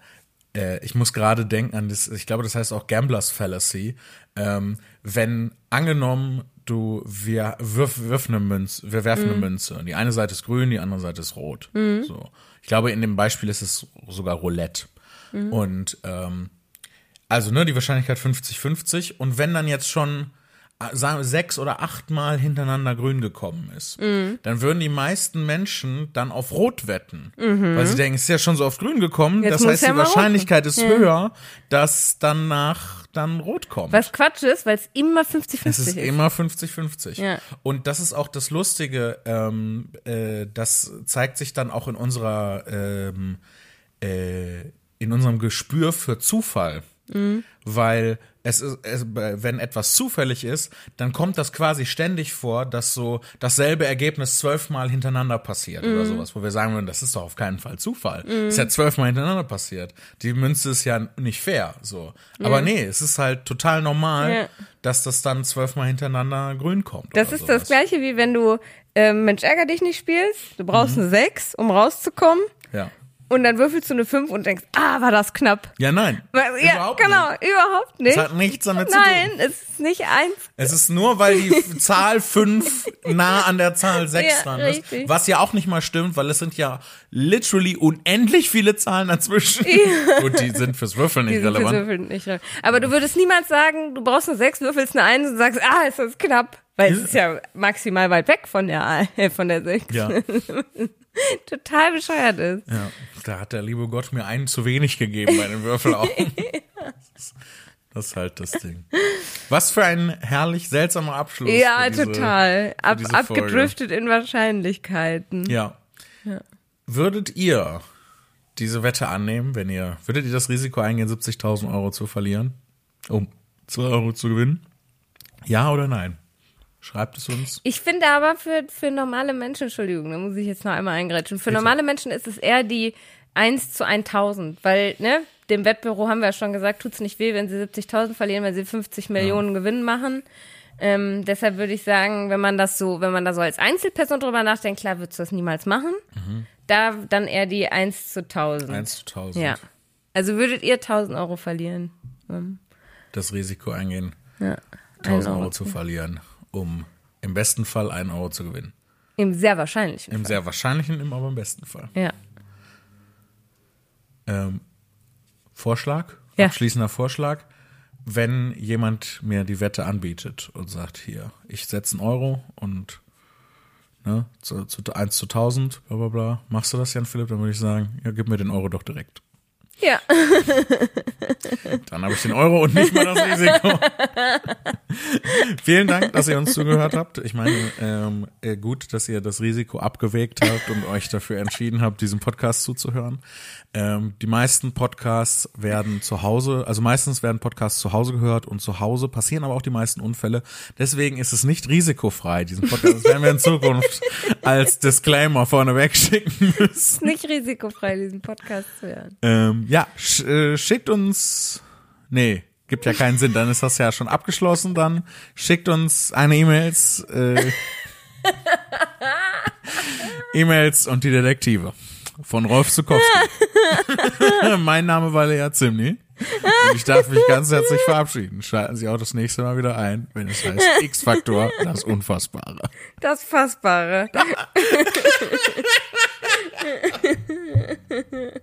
äh, ich muss gerade denken an das, ich glaube, das heißt auch Gamblers Fallacy. Ähm, wenn angenommen, du, wir wirf, wirf eine Münze, wir werfen eine Münze. Die eine Seite ist grün, die andere Seite ist rot. So. Ich glaube, in dem Beispiel ist es sogar Roulette. Und ähm, also, ne, die Wahrscheinlichkeit 50-50. Und wenn dann jetzt schon sechs oder achtmal hintereinander grün gekommen ist, Mhm. dann würden die meisten Menschen dann auf Rot wetten. Weil sie denken, es ist ja schon so oft grün gekommen, Mhm. Jetzt das heißt, ja die mal Wahrscheinlichkeit ist höher, dass danach dann rot kommt. Was Quatsch ist, weil es immer 50-50 Es ist ist. immer 50-50. Ja. Und das ist auch das Lustige, ähm, äh, das zeigt sich dann auch in unserer, ähm, äh, in unserem Gespür für Zufall. Mhm. Weil es ist, es, wenn etwas zufällig ist, dann kommt das quasi ständig vor, dass so dasselbe Ergebnis zwölfmal hintereinander passiert Mhm. oder sowas, wo wir sagen würden, das ist doch auf keinen Fall Zufall. Ist ja zwölfmal hintereinander passiert. Die Münze ist ja nicht fair, so. Aber nee, es ist halt total normal, Ja. dass das dann zwölfmal hintereinander grün kommt. Das ist sowas. das gleiche, wie wenn du ähm, Mensch ärger dich nicht spielst. Du brauchst eine 6, um rauszukommen. Ja. Und dann würfelst du eine 5 und denkst, ah, war das knapp. Ja, nein. Ja, überhaupt genau, Nicht. überhaupt nicht. Es hat nichts damit Nein, zu tun. es ist nicht eins. Es ist nur, weil die Zahl 5 nah an der Zahl 6 Ja, dran ist. richtig. Was ja auch nicht mal stimmt, weil es sind ja literally unendlich viele Zahlen dazwischen. Und die sind fürs Würfeln nicht relevant. Würfeln nicht relevant. Aber du würdest niemals sagen, du brauchst eine 6, würfelst eine 1 und sagst, ah, ist das knapp. Weil es ist ja maximal weit weg von der, äh, von der 6. Ja, Total bescheuert ist. ja. Da hat der liebe Gott mir einen zu wenig gegeben bei den Würfelaugen. Das ist halt das Ding. Was für ein herrlich seltsamer Abschluss. Ja, diese, total. Ab, abgedriftet in Wahrscheinlichkeiten. Ja. Würdet ihr diese Wette annehmen, wenn ihr, würdet ihr das Risiko eingehen, 70.000 Euro zu verlieren, um 2 Euro zu gewinnen? Ja oder nein? Schreibt es uns. Ich finde aber für, für normale Menschen, Entschuldigung, da muss ich jetzt noch einmal eingrätschen. Für Bitte. normale Menschen ist es eher die 1 zu 1000, weil, ne, dem Wettbüro haben wir ja schon gesagt, tut's nicht weh, wenn sie 70.000 verlieren, wenn sie 50 Millionen Gewinn machen. Ähm, deshalb würde ich sagen, wenn man das so, wenn man da so als Einzelperson drüber nachdenkt, klar würdest du das niemals machen. Da dann eher die 1 zu 1000. 1 zu 1000. Ja. Also würdet ihr 1000 Euro verlieren? Das Risiko eingehen, Ja. 1000 Ein Euro zu verlieren, um im besten Fall 1 Euro zu gewinnen. Im sehr wahrscheinlichen Im Fall. sehr wahrscheinlichen, im aber im besten Fall. Ja. Ähm, Vorschlag? Ja. Abschließender Vorschlag. Wenn jemand mir die Wette anbietet und sagt, hier, ich setze einen Euro und ne, zu, zu 1 zu 1000, bla bla bla. Machst du das, Jan Philipp? Dann würde ich sagen, ja, gib mir den Euro doch direkt. Ja. Dann habe ich den Euro und nicht mal das Risiko. Vielen Dank, dass ihr uns zugehört habt. Ich meine, ähm, äh, gut, dass ihr das Risiko abgewägt habt und euch dafür entschieden habt, diesem Podcast zuzuhören. Ähm, die meisten Podcasts werden zu Hause, also meistens werden Podcasts zu Hause gehört und zu Hause passieren aber auch die meisten Unfälle. Deswegen ist es nicht risikofrei, diesen Podcast. Das werden wir in Zukunft als Disclaimer vorneweg schicken müssen. Ist nicht risikofrei, diesen Podcast zu hören. Ähm, ja, sch äh, schickt uns. Nee, gibt ja keinen Sinn, dann ist das ja schon abgeschlossen. Dann schickt uns eine E-Mails. Äh, E-Mails und die Detektive. Von Rolf Zukowski. mein Name war Lea Zimni. Und ich darf mich ganz herzlich verabschieden. Schalten Sie auch das nächste Mal wieder ein, wenn es heißt X-Faktor, das Unfassbare. Das Fassbare.